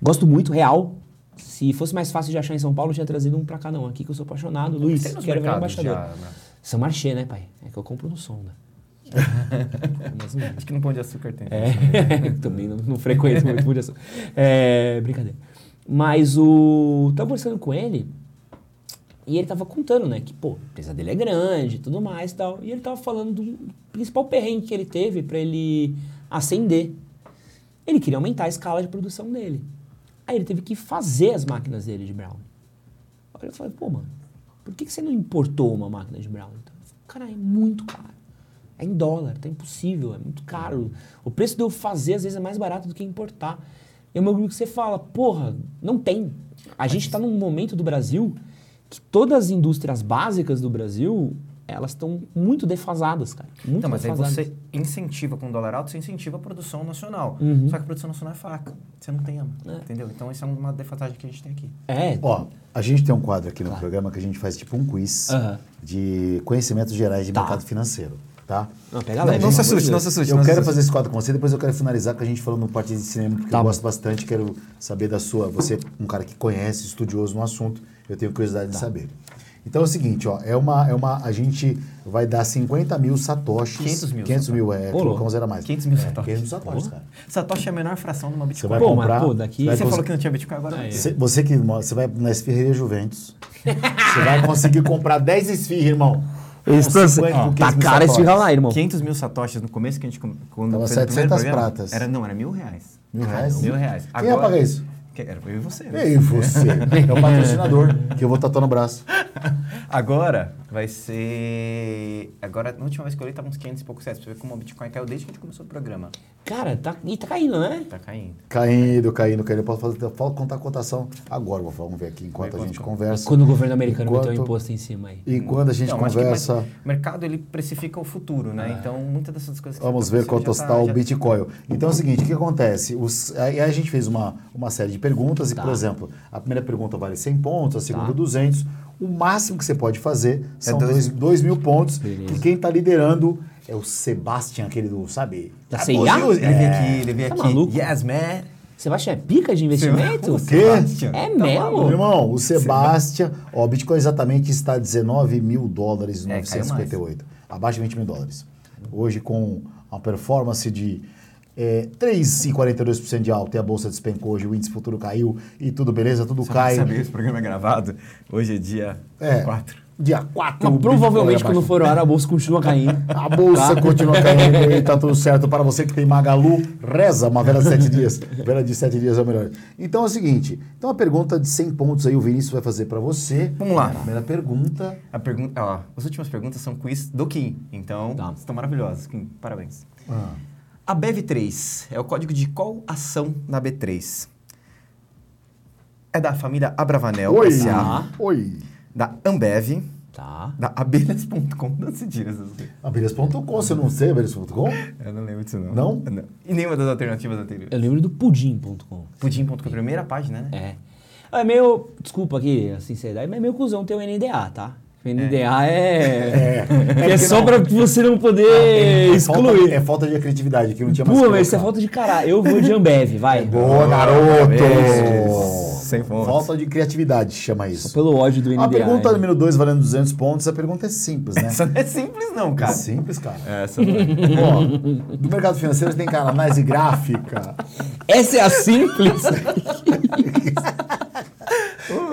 Gosto muito, real. Se fosse mais fácil de achar em São Paulo, eu tinha trazido um pra cada um aqui, que eu sou apaixonado. Luiz, quero virar embaixador. já, né? São Marché, né, pai? É que eu compro no Sonda. Não- Acho que no Pão de Açúcar tem. é, também não, não frequento muito por isso. É, brincadeira. Mas o. Tava conversando com ele e ele tava contando, né? Que, pô, a empresa dele é grande e tudo mais e tal. E ele tava falando do principal perrengue que ele teve pra ele ascender. Ele queria aumentar a escala de produção dele. Aí ele teve que fazer as máquinas dele de Brown. Aí eu falei, pô, mano, por que, que você não importou uma máquina de Brown? Então, cara, é muito caro. É em dólar, tá impossível, é muito caro. O preço de eu fazer, às vezes, é mais barato do que importar. E é uma coisa que você fala, porra, não tem. A gente está num momento do Brasil que todas as indústrias básicas do Brasil, elas estão muito defasadas, cara. Muito Então, mas aí defasadas. você incentiva com dólar alto, você incentiva a produção nacional. Uhum. Só que a produção nacional é fraca. Você não tem, entendeu? Então, essa é uma defasagem que a gente tem aqui. É, Ó, a gente tem um quadro aqui no Claro. programa que a gente faz tipo um quiz Aham. de conhecimentos gerais de Tá. mercado financeiro, tá? Não, pega Não, leve, não se assuste, não se assuste. Eu quero fazer esse quadro com você, depois eu quero finalizar com a gente falando no parte de cinema, porque Tá eu bom. gosto bastante, quero saber da sua. Você é um cara que conhece, estudioso no assunto, eu tenho curiosidade Tá. de saber. Então é o seguinte, ó, é uma, é uma, a gente vai dar 50 mil satoshis. 500 mil 500 mil, é, Ô, colocar louco. um zero a mais. 500 mil É, satoshis. 500 mil satoshis, cara. Satoshi é a menor fração de uma Você Bitcoin. vai Pô, mas, comprar... pô, daqui- Você cons- falou que não tinha Bitcoin agora. Não. Você, você que você vai na Esfirreria Juventus, você vai conseguir comprar 10 esfirras, irmão. Eles estão 50, ó, com Tá 15 caro esse lá, irmão. 500 mil satoshis no começo que a gente... Quando Tava fez o primeiro 700 programa, pratas. Era, não, era mil reais. Mil reais? Mil reais. Quem ia pagar isso? Era eu e você. E né? aí, você? É o patrocinador, que eu vou tatuar no braço. Agora vai ser... Agora, na última vez que eu olhei, tava uns 500 e poucos reais. Pra você ver como o Bitcoin caiu desde que a gente começou o programa. Cara, tá, e tá caindo, né? Tá caindo. Caindo, caindo, caindo. Eu posso fazer, eu posso contar a cotação agora. Vamos ver aqui enquanto a gente conversa. Quando o governo americano Enquanto- meteu o imposto em cima aí. E quando a gente Não, conversa, O mercado, ele precifica o futuro, né? Então, muitas dessas coisas... que vamos você ver quanto tá- está o já- Bitcoin. Então é o seguinte, o que acontece? Os, aí a gente fez uma, uma série de perguntas e, Tá. por exemplo, a primeira pergunta vale 100 pontos, a segunda Tá. 200. O máximo que você pode fazer são dois 2 mil pontos, Beleza. que quem está liderando é o Sebastian, aquele do, sabe? Da Ah, CIA? Ele veio é. aqui, ele veio Tá aqui. maluco? Yes, man. Sebastião, é pica de investimento? O quê? Sebastian. É Tá mesmo? irmão, o Sebastian, ó, o Bitcoin exatamente está a 19 mil dólares e É, caiu 958. Abaixo de 20 mil dólares. Hoje, com uma performance de é, 3,42% de alta e a bolsa despencou hoje, o índice futuro caiu e tudo beleza, tudo Só cai. pra saber, esse programa é gravado. Hoje é dia É. 4. Dia 4. Mas provavelmente quando for a hora a bolsa continua caindo. A bolsa Tá? continua caindo e tá tudo certo. Para você que tem Magalu, reza uma vela de sete dias. Vela de sete dias é o melhor. Então é o seguinte: então a pergunta de 100 pontos aí o Vinícius vai fazer para você. Vamos lá. Primeira pergunta. A pergunta, ó, as últimas perguntas são quiz do Kim. Então, Tá. estão maravilhosas. Kim, parabéns. Ah. A BEV3 é o código de qual ação na B3? É da família Abravanel Oi! S.A., Oi! da Ambev, Tá. da abelhas.com. Não se tira essas coisas. Abelhas.com, você não sei abelhas.com? Eu não lembro disso, não. Não? E nenhuma das alternativas anteriores. Eu lembro do pudim.com. Pudim.com, a primeira página, né? É. É meio. Desculpa aqui a sinceridade, mas é meio cuzão ter o NDA, tá? O NDA é. É. É, É só não. pra você não poder É excluir. falta, é falta de criatividade, que não tinha mais Pô, mas isso é falta de caralho. Eu vou de Ambev, vai. Boa, garoto! Parabéns. Sem pontos. Falta de criatividade, chama Só isso. pelo ódio do NDA. A pergunta né? número 2, valendo 200 pontos, a pergunta é simples, né? Essa não é simples, não, É cara. simples, cara. Essa não é. Ó, do mercado financeiro tem cara, análise gráfica. Essa é a simples.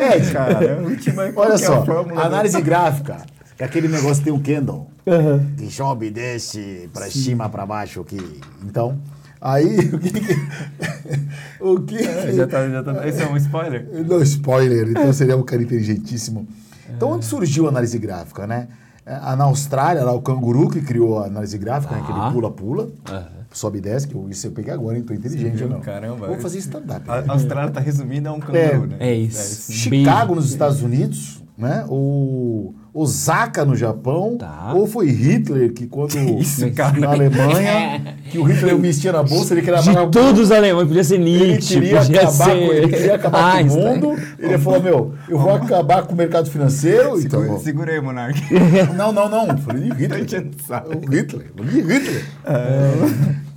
É, cara. Última é Olha que é só, do- análise gráfica. É aquele negócio que tem o candle. Que sobe, desce, pra cima, pra baixo aqui. Então, aí o que. que- o que. É, já tá, já tá. Esse é um spoiler? Não, spoiler, então seria um cara inteligentíssimo. Então, onde surgiu a análise gráfica, né? É, Na Austrália, lá o canguru que criou a análise gráfica, né? Ah. aquele pula-pula, Aham. Sobe e desce, que eu- isso eu peguei agora, hein? Tô inteligente ou não? Caramba. Vou fazer stand-up. A a Austrália tá resumida a um canguru, né? É isso. Chicago, Beijo. nos Estados Unidos, né? O Osaka, no Japão. Tá. Ou foi Hitler, que quando... Isso, cara. Na Alemanha, que o Hitler vestia na bolsa, ele queria... De todos os alemães, podia ser Ele Nietzsche, queria podia acabar, ser... com, ele queria acabar com o mundo. Ele falou, meu, eu vou acabar com o mercado financeiro. Então, Segura, segura aí, Monark. não, não, não. Falei de Hitler. Hitler. Falei de Hitler.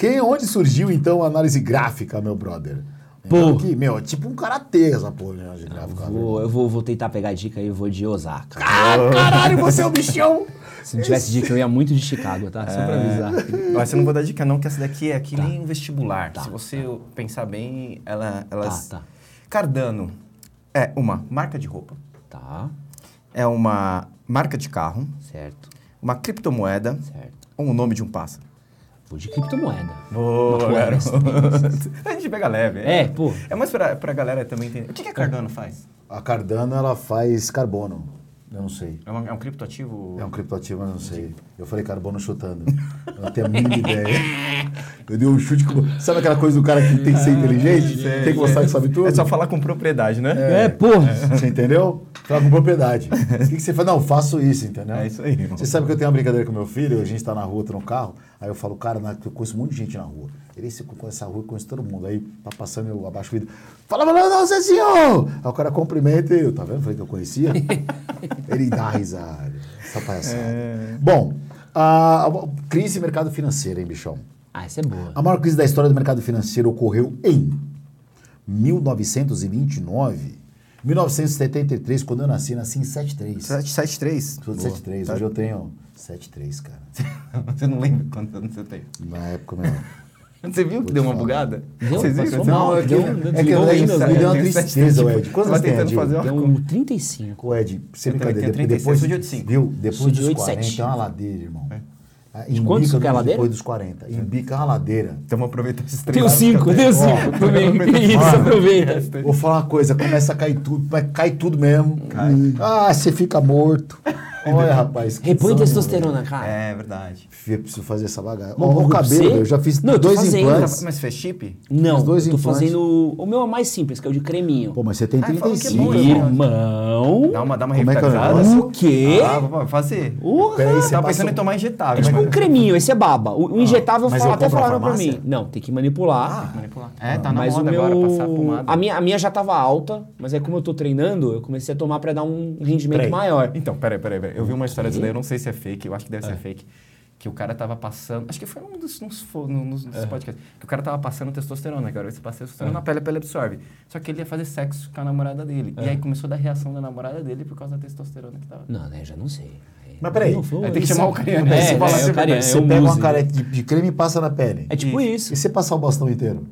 Quem, onde surgiu, então, a análise gráfica, meu brother? Pô. Então, que, meu, é tipo um karatê essa porra de análise gráfica. Vou- eu vou, vou tentar pegar a dica aí, eu vou de Osaka. Ah, caralho, você é um bichão! Se não tivesse dica, eu ia muito de Chicago, tá? Só pra avisar. Mas eu não vou dar dica não, que essa daqui é que nem um vestibular. Tá, Se você pensar bem, ela, elas... Tá, tá. Cardano é uma marca de roupa, Tá, é uma marca de carro, certo, uma criptomoeda certo. ou o nome de um pássaro. Vou de criptomoeda. Boa, garoto. A gente pega leve. É, pô. É mais pra, pra galera também entender. O que, que a Cardano faz? A Cardano, ela faz carbono. Eu não sei. É, uma- é um criptoativo? É um criptoativo, eu não sei. Eu falei carbono chutando. Eu não tenho a mínima ideia. Eu dei um chute com... Sabe aquela coisa do cara que tem que ser inteligente? Sei, tem que mostrar que sabe tudo? É só falar com propriedade, né? É, pô. Você entendeu? Fala com propriedade. O que, que você faz? Não, faço isso, entendeu? É isso aí, irmão. Você sabe que eu tenho uma brincadeira com meu filho, a gente tá na rua, tô no carro, aí eu falo, cara, na- eu conheço um monte de gente na rua. Ele, você conhece essa rua, eu conheço todo mundo. Aí tá passando, eu abaixo o vidro. Fala, fala, não, Zezinho! Aí o cara cumprimenta e eu, tá vendo? Falei que eu conhecia. Ele dá risada. Essa palhaçada. É. Bom, a, a crise mercado financeiro, hein, bichão? Ah, essa é boa. A maior crise da história do mercado financeiro ocorreu em 1929, 1973, quando eu nasci, nasci em 73. 773. Sou de 73, hoje eu tenho 73, cara. Você não lembra quantos anos você tem? Na época, meu. Você viu que deu uma falar. bugada? Deu, Vocês viram? passou Você mal, não- é que, deu- é que eu- me deu uma tristeza, Ed. Quantos anos tem, tentando Ed? fazer Deu um 35. Ô, Ed, também brincadeira, tenho depois, 36, eu sou de depois, 85. viu? Depois de dos 87. 40 é uma ladeira, irmão. Ah, De quantos embica que é a ladeira? Depois dos 40. Embica uma ladeira. Então vamos aproveitar esses Tenho três. 5, tenho 5 também. Isso, aproveita. Vou falar uma coisa, começa a cair tudo, mas cai tudo mesmo. Ah, você fica morto. Olha, rapaz. que Repõe testosterona, velho. cara. É verdade. Eu preciso fazer essa bagaça. Bom, Ó, o cabelo, eu já fiz Não, eu tô dois fazendo. implantes. Mas fez chip? Não, Os dois eu tô implantes. fazendo... O meu é o mais simples, que é o de creminho. Pô, mas você tem Ah, falam que é 35. bom, irmão. Dá uma, dá uma Como é que é o quê? Ah, vou fazer. Porra! Peraí, você tava pensando em tomar injetável. É tipo um creminho, esse é baba. O, o injetável mas fala- eu até falaram pra mim. Não, tem que manipular. Manipular. É, tá na mas moda meu... agora, passar pomada. A minha, a minha já tava alta, mas aí como eu tô treinando, eu comecei a tomar pra dar um rendimento maior. Então, peraí, peraí, peraí. Eu vi uma história disso daí, eu não sei se é fake, eu acho que deve ser fake. Que o cara tava passando. Acho que foi num dos, nos, num dos, dos podcasts. Que o cara tava passando testosterona, cara. Você passa testosterona na pele, a pele absorve. Só que ele ia fazer sexo com a namorada dele. E aí começou a dar reação da namorada dele por causa da testosterona que tava. Não, né? Já não sei. Mas peraí. Não foi Aí tem que chamar o Cariani. É, Aí você é, assim, o Cariani, Você é pega uma Muzi. careca de, de creme e passa na pele. É tipo Isso. isso. E você passar o bastão inteiro?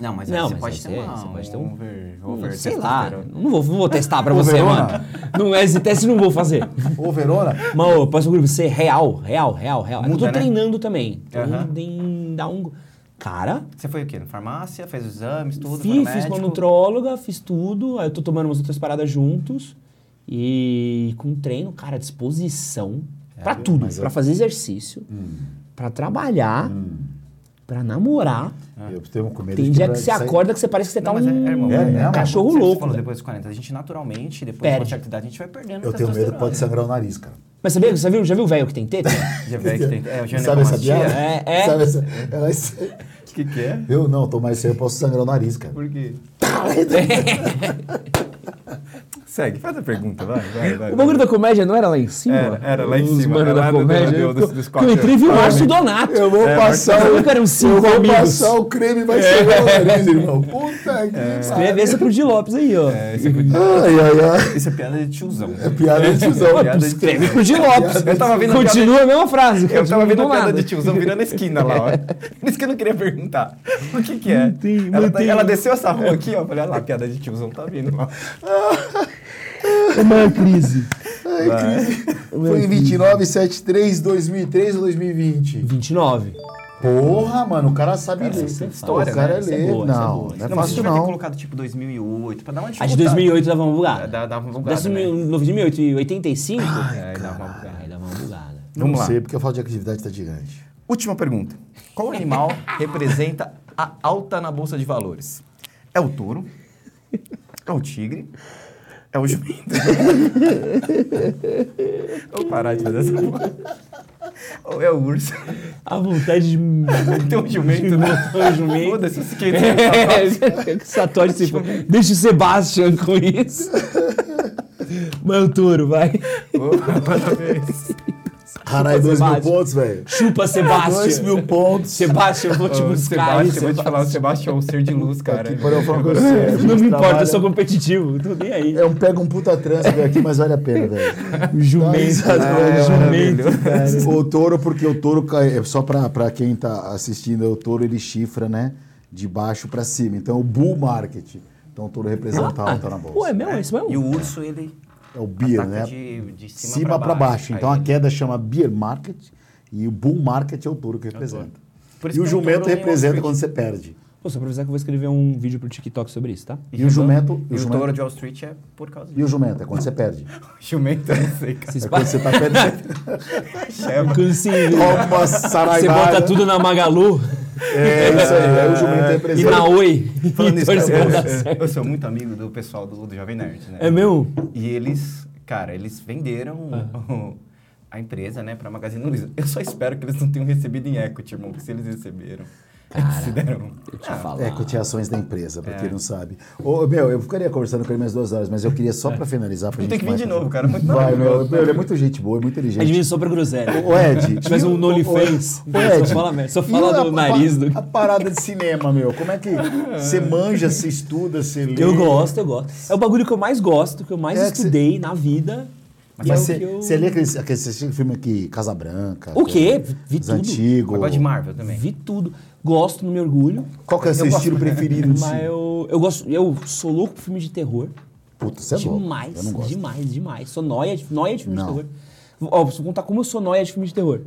Não, mas Não, você mas pode ter você- uma, você pode ter um over, Hum, over sei lá. testosterona. Não vou, vou testar pra você, mano. Não, esse teste não vou fazer. Ô, Verona, Mas, ô, posso pra você, real, real, real, real. eu Muda, tô né? treinando também. Tô em dar um... Cara, Você foi o quê? Na farmácia? Fez os exames, tudo? fiz, fiz com a médico? nutróloga, fiz tudo. Aí eu tô tomando umas outras paradas juntos. E com treino, cara, disposição. pra tudo. Pra eu- fazer exercício, pra trabalhar, pra namorar. eu tenho com medo Tem dia que você sair- acorda que você parece que você Não, tá mas é, um, é, irmão, É mesmo? um cachorro Você louco. falou né? depois dos 40. A gente naturalmente, depois Perde. de uma certa idade, a gente vai perdendo Eu tenho medo, pode sangrar o nariz, cara. Mas viu, você viu, já viu o velho que tem teta? Já vê que tem. É, o Sabe essa piada? É, é. Sabe essa... Ela... é O que, que é? Eu não, tô mais sério, eu posso sangrar o nariz, cara. Por quê? Segue, faz a pergunta, vai, vai, vai. O bagulho da comédia não era lá em cima? Era, era lá em Os cima, era da lá do- comédia. do- dos- Eu- entrei e vi o Márcio? Donato. Eu vou É, passar mas- o... Eu quero uns cinco eu vou amigos. passar o creme e vai sangrar o nariz, irmão. Puta que Escreve essa pro Di Lopes aí, ó. É, isso, é, Ai, ai, ai. isso é piada de tiozão. É piada de tiozão. Pô, piada de escreve tiozão. pro Di Lopes. Eu tava vendo a Continua a mesma frase. Eu tava vendo a do piada de tiozão virando a esquina lá, ó. Por isso que eu não queria perguntar. O que que é? Mantém, ela, desceu essa rua aqui, ó. Falei, olha lá, a piada de tiozão tá vindo lá. É uma crise. Ai, crise. Foi em 29, 73, 2003 ou 2020? 29. Porra, mano, o cara sabe ler. isso é história, o cara né? É lê. boa, isso é não, não é você fácil devia ter não. colocado tipo 2008, pra dar uma A de dificuldade. 2008 dava uma bugada. Dá, dá uma bugada, Dessa né? 2008 e 85? É, aí dá uma bugada. Aí dava uma bugada. Não Vamos lá. sei, porque a falta de atividade tá gigante. Última pergunta. Qual animal representa a alta na bolsa de valores? É o touro? É o tigre? É o jumento? Vou parar de fazer essa porra. Ou é o urso? A vontade de. Tem um jumento, né? montar um jumento. Foda-se, esse que É, que Satori se for. Deixa o Sebastian com isso. Mas o touro, vai. Parabéns. Caralho, dois mil Sebastião. pontos, velho. Chupa, Sebastian. Dois mil pontos. Sebastian, eu vou te buscar Sebastião, vou te falar, o Sebastião é um ser de luz, cara. Aqui, eu falar com você. Não me importa, eu sou competitivo. Não tô nem aí. É um pega um puta trânsito aqui, mas vale a pena, velho. O jumento. Né? velho, jumento, cara. O touro, porque o touro, é só pra, pra quem tá assistindo, o touro ele chifra, né? De baixo pra cima. Então, o bull market. Então, o touro representa a alta na bolsa. Pô, é mesmo? É isso mesmo? E o urso, ele É o beer, ataca né? de, de cima, cima pra baixo. Então, Aí- a queda chama beer market e o bull market é o touro que representa. Por isso E o é um jumento representa quando você perde. Pô, só pra avisar que eu vou escrever um vídeo pro TikTok sobre isso, tá? E o jumento- E o o, jumento- touro de Wall Street é por causa E disso. o jumento é quando você perde. Jumento, eu não sei, cara. É quando você tá perdendo. Chama. Quando Toma você bota tudo na Magalu É isso aí. Aí o jumento e na Oi. Falando pra eu, certo. eu sou muito amigo do pessoal do, do Jovem Nerd, né? É mesmo? E eles, cara, eles venderam o- a empresa, né, pra Magazine Luiza. Eu só espero que eles não tenham recebido em equity, irmão, porque se eles receberam, eles se deram... Eu te Ah, falo. É, cotizações da empresa, pra É. quem não sabe. Ô, meu, eu ficaria conversando com ele mais duas horas, mas eu queria só pra finalizar. Pra Ele gente tem que vir de novo, cara, muito Vai, meu, meu, ele é muito gente boa, muito inteligente. Só pra groselha. Ô, Ed. Se tivesse e o- um Ô, Ed. só fala merda, só fala do a- nariz do... A parada de cinema, meu. Como é que você manja, você estuda, você lê? Eu gosto, eu gosto. É o bagulho que eu mais gosto, que eu mais É que cê- estudei na vida. Mas é o você que eu- você lê aquele, aquele você assistiu filme aqui, Casa Branca? O quê? Vi tudo. Eu gosto de Marvel também. Vi tudo. Gosto, não me orgulho. Qual que é o seu estilo preferido de Mas eu, eu gosto. Eu sou louco por filme de terror. Puta, você é louco. demais, Eu não gosto. demais, demais. Sou noia de, noia de filme Não. de terror. Ó, preciso contar como eu sou noia de filme de terror.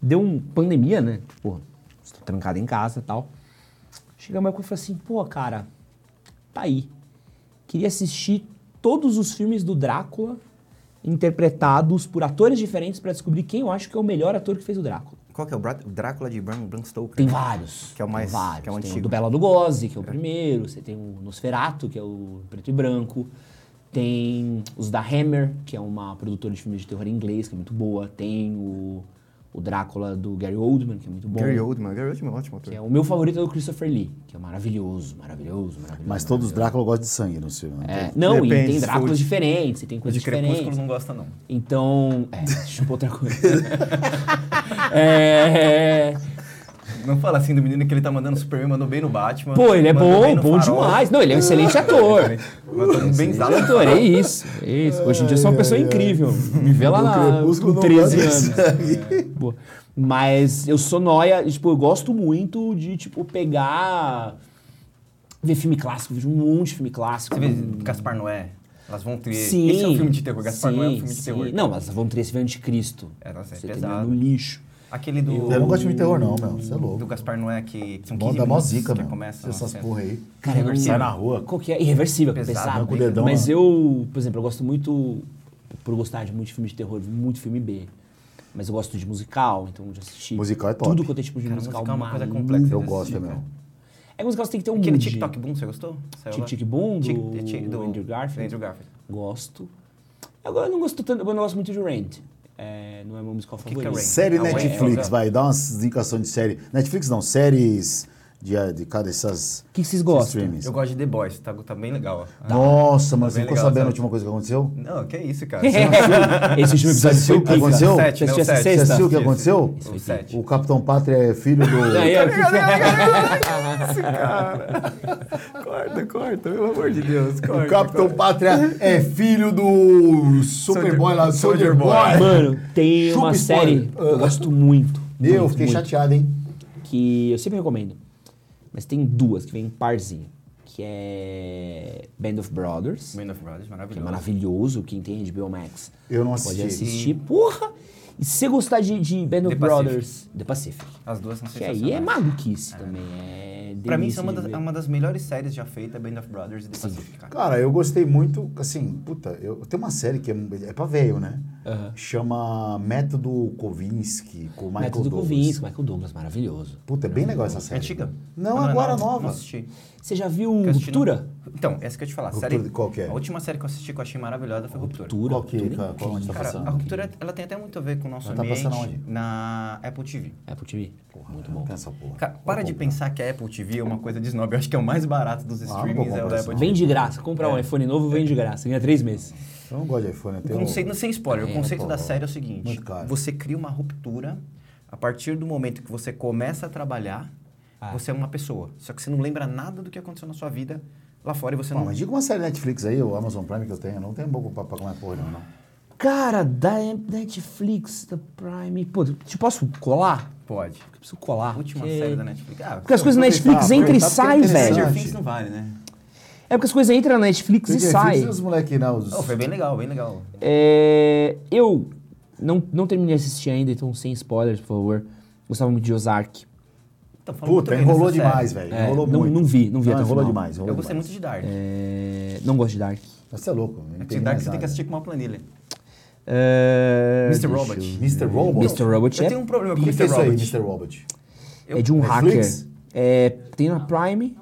Deu um pandemia, né? Pô, estou trancado em casa e tal. Chega uma época e falei assim, pô, cara, tá aí. Queria assistir todos os filmes do Drácula interpretados por atores diferentes pra descobrir quem eu acho que é o melhor ator que fez o Drácula. Qual que é o Bra- Drácula de Bram, Bram Stoker? Tem vários. Que é o mais- vários. que é o tem antigo. do Bela Lugosi, que é o primeiro. Você tem o Nosferatu, que é o preto e branco. Tem os da Hammer, que é uma produtora de filmes de terror em inglês, que é muito boa. Tem o, o Drácula do Gary Oldman, que é muito bom. Gary Oldman. Gary Oldman é um ótimo ator. Que é o meu favorito é o Christopher Lee, que é maravilhoso, maravilhoso, maravilhoso. Mas todos os. Drácula gostam de sangue no filme. não É, não, Depende, e tem Dráculas de- diferentes, e tem O coisas de Crepúsculo diferentes. não gosta, não. Então, é, chupa outra coisa. é, Não fala assim do menino que ele tá mandando Superman, mandou bem no Batman. Pô, ele é bom, bom Farol. demais. Não, ele é um excelente ator. Mandou bem ator, é isso. É isso. Hoje em dia eu sou uma pessoa incrível. Me vê lá na, com não 13 gosta anos. Mas eu sou nóia, e, tipo, eu gosto muito de, tipo, pegar... Ver filme clássico, vejo um monte de filme clássico. Você vê Gaspar Noé? Elas vão ter. Sim. Esse é um filme de terror. Gaspar sim, Noé é um filme de sim. terror. Não, mas vão ter esse filme Anticristo. É, nossa, é Você pesado. termina no lixo. Aquele do. Eu não gosto de filme de terror, não, meu. Você é Do louco. Gaspar Noé que, que são 15 Bom, dá mó minutos zica, que meu. começa. Essas nossa, porra aí. Cara, eu não Sai na rua. Qual que é? Irreversível, Pesado, pesado. né, com o dedão, Mas ó. eu, por exemplo, eu gosto muito, por gostar de muito filme de terror, muito filme B. Mas eu gosto de musical, então eu já assisti. Musical é top. Tudo quanto é tipo de Cara, musical. musical é uma coisa complexa. Eu gosto, meu. cara. É musical, você tem que ter um Aquele. TikTok Boom, você gostou? Tic Boom, do, do Andrew Garfield. Andrew Garfield. Gosto. Agora eu não gosto tanto, eu não gosto muito de Rent. É, não é meu musical que é favorito. Série Netflix, é, vai, dá umas indicações de série. Netflix não, séries de, de cada essas O que, que vocês gostam? streamings. Eu gosto de The Boys, tá, tá bem legal. ó. Nossa, mas Tá ficou legal, sabendo a sabe? última coisa que aconteceu? Não, que isso, cara. Esse último episódio Você foi o que aconteceu? Você assistiu O essa sete. Você sexta? assistiu o que aconteceu? O 7. O Capitão Pátria é filho do. Aí, ó, Corta, corta, pelo amor de Deus, corta. O Capitão Pátria é filho do Superboy lá, Soldier Soldier Boy. Mano, tem uma série que eu gosto muito. Meu, fiquei chateado, hein? Que eu sempre recomendo. Mas tem duas que vem em parzinho. que é Band of Brothers, Band of Brothers, que é maravilhoso. maravilhoso. Quem tem HBO Max Eu não pode assisti. assistir. Porra! E se você gostar de, de Band of The Pacific. Brothers, The Pacific. As duas são Que aí é maluquice também. É Pra mim, delícia são uma das, é uma das melhores séries já feitas, Band of Brothers e The Pacific, cara. Cara, eu gostei muito, assim, puta, eu tem uma série que é, é pra velho, né? Chama Método Kovinsky, com o Michael Método Douglas. Kovinsky, Michael Douglas, maravilhoso. Puta, é bem legal essa É série. antiga? Não, Ah, agora não, nova. Não assisti. Você já viu Ruptura? Então, essa que eu ia te falar. Ruptura série, de qual que é? A última série que eu assisti que eu achei maravilhosa foi Ruptura. Ruptura. Qual que- Ruptura qual- qual onde tá Cara, passando? a Ruptura, ela tem até muito a ver com o nosso Ela tá ambiente passando onde? na Apple TV. Apple TV. Muito bom. Essa porra. Cara, para Vou de pensar que a Apple TV é uma coisa de snob. Eu acho que é o mais barato dos Ah, streamings é o da Apple. TV. Vem de graça. Comprar um iPhone novo, vem de graça. Ganha três meses. Eu não gosto de iPhone, eu O conceito, sem spoiler, É, o conceito da série é o seguinte: muito caro. você cria uma ruptura a partir do momento que você começa a trabalhar, Ah. você é uma pessoa. Só que você não lembra nada do que aconteceu na sua vida lá fora e você Pô, não. mas diga uma série Netflix aí, o Amazon Prime que eu tenho. Não tenho boca pra pagar porra, não. Cara, da Netflix, da Prime. Pô, te posso colar? Pode. Eu preciso colar. Última porque- série da Netflix. Ah, Porque as coisas aproveitar, Netflix entram e porque é saem, velho. Stranger não vale, né? É porque as coisas entram na Netflix e saem. Things, os moleque, não, os... Oh, foi bem legal, bem legal. É, eu não, não terminei de assistir ainda, então sem spoilers, por favor. Gostava muito de Ozark. Então, falando muito Puta, enrolou série. demais, velho. É, enrolou não- muito. não vi, não vi até o enrolou final. demais, enrolou Eu gostei demais. muito de Dark. É, não gosto de Dark. Você é louco. não É Dark você tem que assistir com uma planilha. É, Mr. Robot. eu- Mr. Robot? Mr. Robot Eu é, tenho um problema com que o que é Mr. aí, Robot. Mr. Robot? Eu- é de um Netflix? hacker. É, tem na Prime,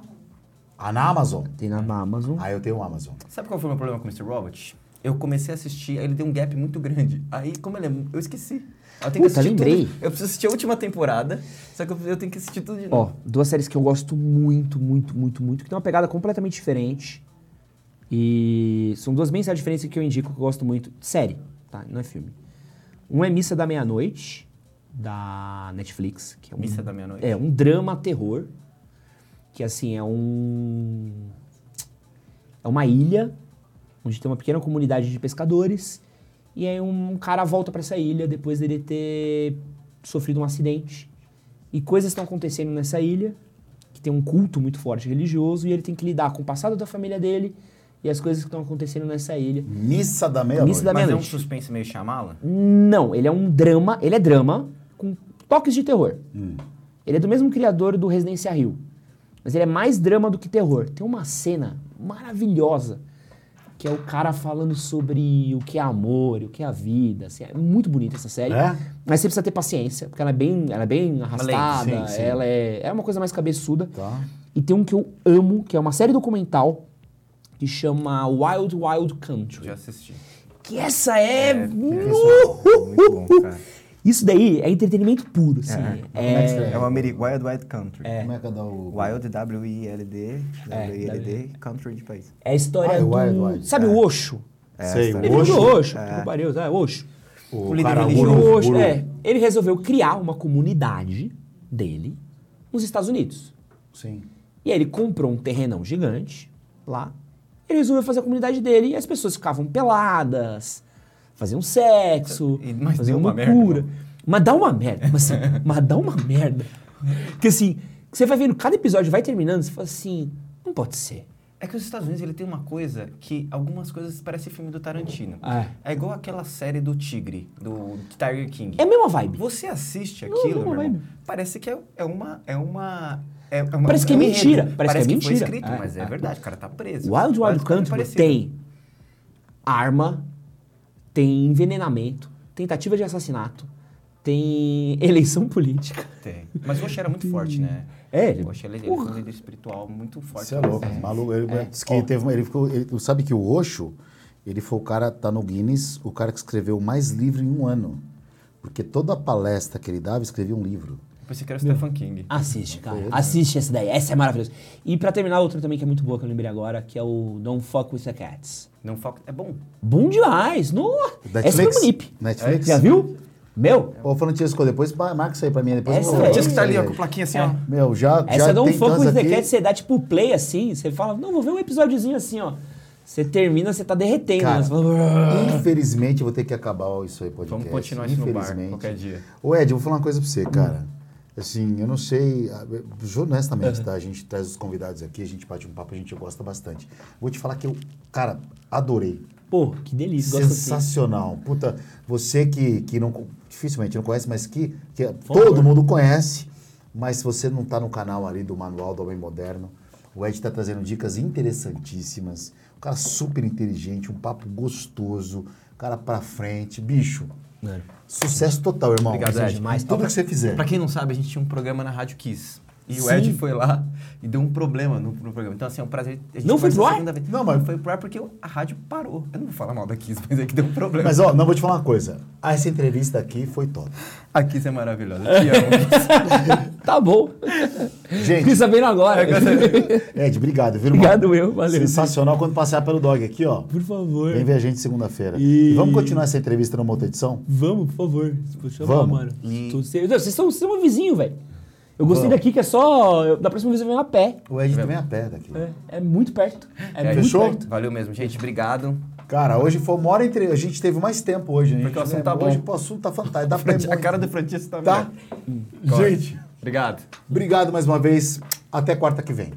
Ah, na Amazon? tem na Amazon. Ah, eu tenho o Amazon. Sabe qual foi o meu problema com o Mr. Robot? Eu comecei a assistir, aí ele deu um gap muito grande. Aí, como ele é. Eu esqueci. Eu tenho que Puta, assistir lembrei. tudo. Eu preciso assistir a última temporada, só que eu, tenho que assistir tudo de Ó, novo. duas séries que eu gosto muito, muito, muito, muito, que tem uma pegada completamente diferente. E são duas bem séries diferentes que eu indico que eu gosto muito. Série, tá? Não é filme. Um é Missa da Meia-Noite, da Netflix. Que é um, Missa da Meia-Noite? É, um drama terror. Que assim, é um. É uma ilha onde tem uma pequena comunidade de pescadores. E aí um cara volta pra essa ilha depois dele ter sofrido um acidente. E coisas estão acontecendo nessa ilha, que tem um culto muito forte religioso, e ele tem que lidar com o passado da família dele e as coisas que estão acontecendo nessa ilha. Missa da meia-noite. Missa da Mas é um meia-noite. suspense meio chamala? Não, ele é um drama, ele é drama com toques de terror. Ele é do mesmo criador do Residência Rio. Mas ele é mais drama do que terror. Tem uma cena maravilhosa que é o cara falando sobre o que é amor, o que é a vida. assim, é muito bonita essa série. É? Mas você precisa ter paciência, porque ela é bem, ela é bem arrastada, Sim, sim. ela é, é uma coisa mais cabeçuda. Tá. E tem um que eu amo, que é uma série documental que chama Wild Wild Country. Já assisti. Que essa é. É, muito bom, cara. Isso daí é entretenimento puro, assim. É que É, escreve? É o Ameri Wild Wild Country. Como é que é da o... Wild, W-I-L-D, W-I-L-D, Country de país. é a história Ah, é do. Wild Wild. Sabe o Osho? Sei, essa Ele o veio do Osho. Osho, que pariu? Osho. O, O líder religioso. Osho, é. Ele resolveu criar uma comunidade dele nos Estados Unidos. Sim. E aí ele comprou um terrenão gigante lá. Ele resolveu fazer a comunidade dele e as pessoas ficavam peladas, faziam sexo, E- mas deu uma merda, loucura. não? mas dá uma merda, mas, assim, mas dá uma merda. Que assim, você vai vendo, cada episódio vai terminando, você fala assim, não pode ser. É que os Estados Unidos ele tem uma coisa que algumas coisas parecem filme do Tarantino. É. É igual aquela série do Tigre, do Tiger King. É a mesma vibe. Você assiste aquilo, não, vai irmão, parece que é, é uma... É uma é, é uma Parece que é um mentira, enredo. parece que é foi mentira. escrito, É, mas é, é. verdade, o cara tá preso. Wild Wild Quase Country tem arma, tem envenenamento, tentativa de assassinato, tem eleição política. Tem. Mas o Oxê era muito forte, né? É, ele- O Oxê, ele, ele foi um líder espiritual muito forte. Você é louco, maluco. Ele, disse que teve uma- ele ficou, ele- sabe que o Osho, ele foi o cara, tá no Guinness, o cara que escreveu mais livro em um ano. Porque toda palestra que ele dava, escrevia um livro. Pensei que era o Stephen King. Assiste, cara. Assiste essa daí. Essa é maravilhosa. E pra terminar, outra também que é muito boa, que eu lembrei agora, que é o Don't Fuck With The Cats. Não foca... É bom. Bom demais! No... Essa foi bonito. Netflix? Já viu? Meu, Ô, falando disso, depois marca isso aí pra mim. Depois Essa eu vou- é- Diz que tá ali, ó, com plaquinha assim, ó. Meu, já, essa já Don't Fuck With The. Cats, você dá tipo play assim, você fala, não, vou ver um episódiozinho assim, ó. Você termina, você tá derretendo. Cara, né? Você fala, Infelizmente, eu vou ter que acabar isso aí, podcast. Vamos continuar isso no bar Infelizmente. qualquer dia. Ô, Ed, eu vou falar uma coisa pra você, cara. Assim, eu não sei, honestamente, tá? A gente traz os convidados aqui, a gente bate um papo, a gente gosta bastante. Vou te falar que eu, cara, adorei. Pô, que delícia. assim. Sensacional. Puta, você que, que não, dificilmente não conhece, mas que, que favor. todo mundo conhece, mas se você não tá no canal ali do Manual do Homem Moderno, o Ed tá trazendo dicas interessantíssimas. Um cara super inteligente, um papo gostoso, cara pra frente. Bicho, É. sucesso total, irmão. Obrigado, Ed. demais. Tudo que você fizer. Pra quem não sabe, a gente tinha um programa na Rádio Kiss. E o Sim. Ed foi lá e deu um problema no, no programa. Então, assim, é um prazer. Não foi pro ar? segunda vez. Não, mas- foi pro ar porque a rádio parou. Eu não vou falar mal da Kiss, mas é que deu um problema. Mas, ó, não vou te falar uma coisa. Essa entrevista aqui foi top. A Kiss é maravilhosa. Te amo. Tá bom. Gente, Fiquei sabendo agora. Ed, obrigado, viu, irmão? Obrigado eu, valeu. Sensacional quando passear pelo dog aqui, ó. Por favor. Vem ver a gente segunda-feira. E- E vamos continuar essa entrevista numa outra edição? Vamos, por favor. Chamar, Vamos. mano. E- vocês são, vocês são um vizinho, velho. Eu gostei Vamos. daqui que é só. eu- Da próxima vez eu venho a pé. O Ed também é a pé daqui. É, é muito perto. É, É, muito fechou? perto. Valeu mesmo, gente. Obrigado. Cara, hoje foi uma hora entre. A gente teve mais tempo hoje. né? Porque o assunto tá bom. Hoje o assunto tá fantástico. Dá pra A cara do Francisco tá Tá? Gente, Obrigado. obrigado mais uma vez. Até quarta que vem.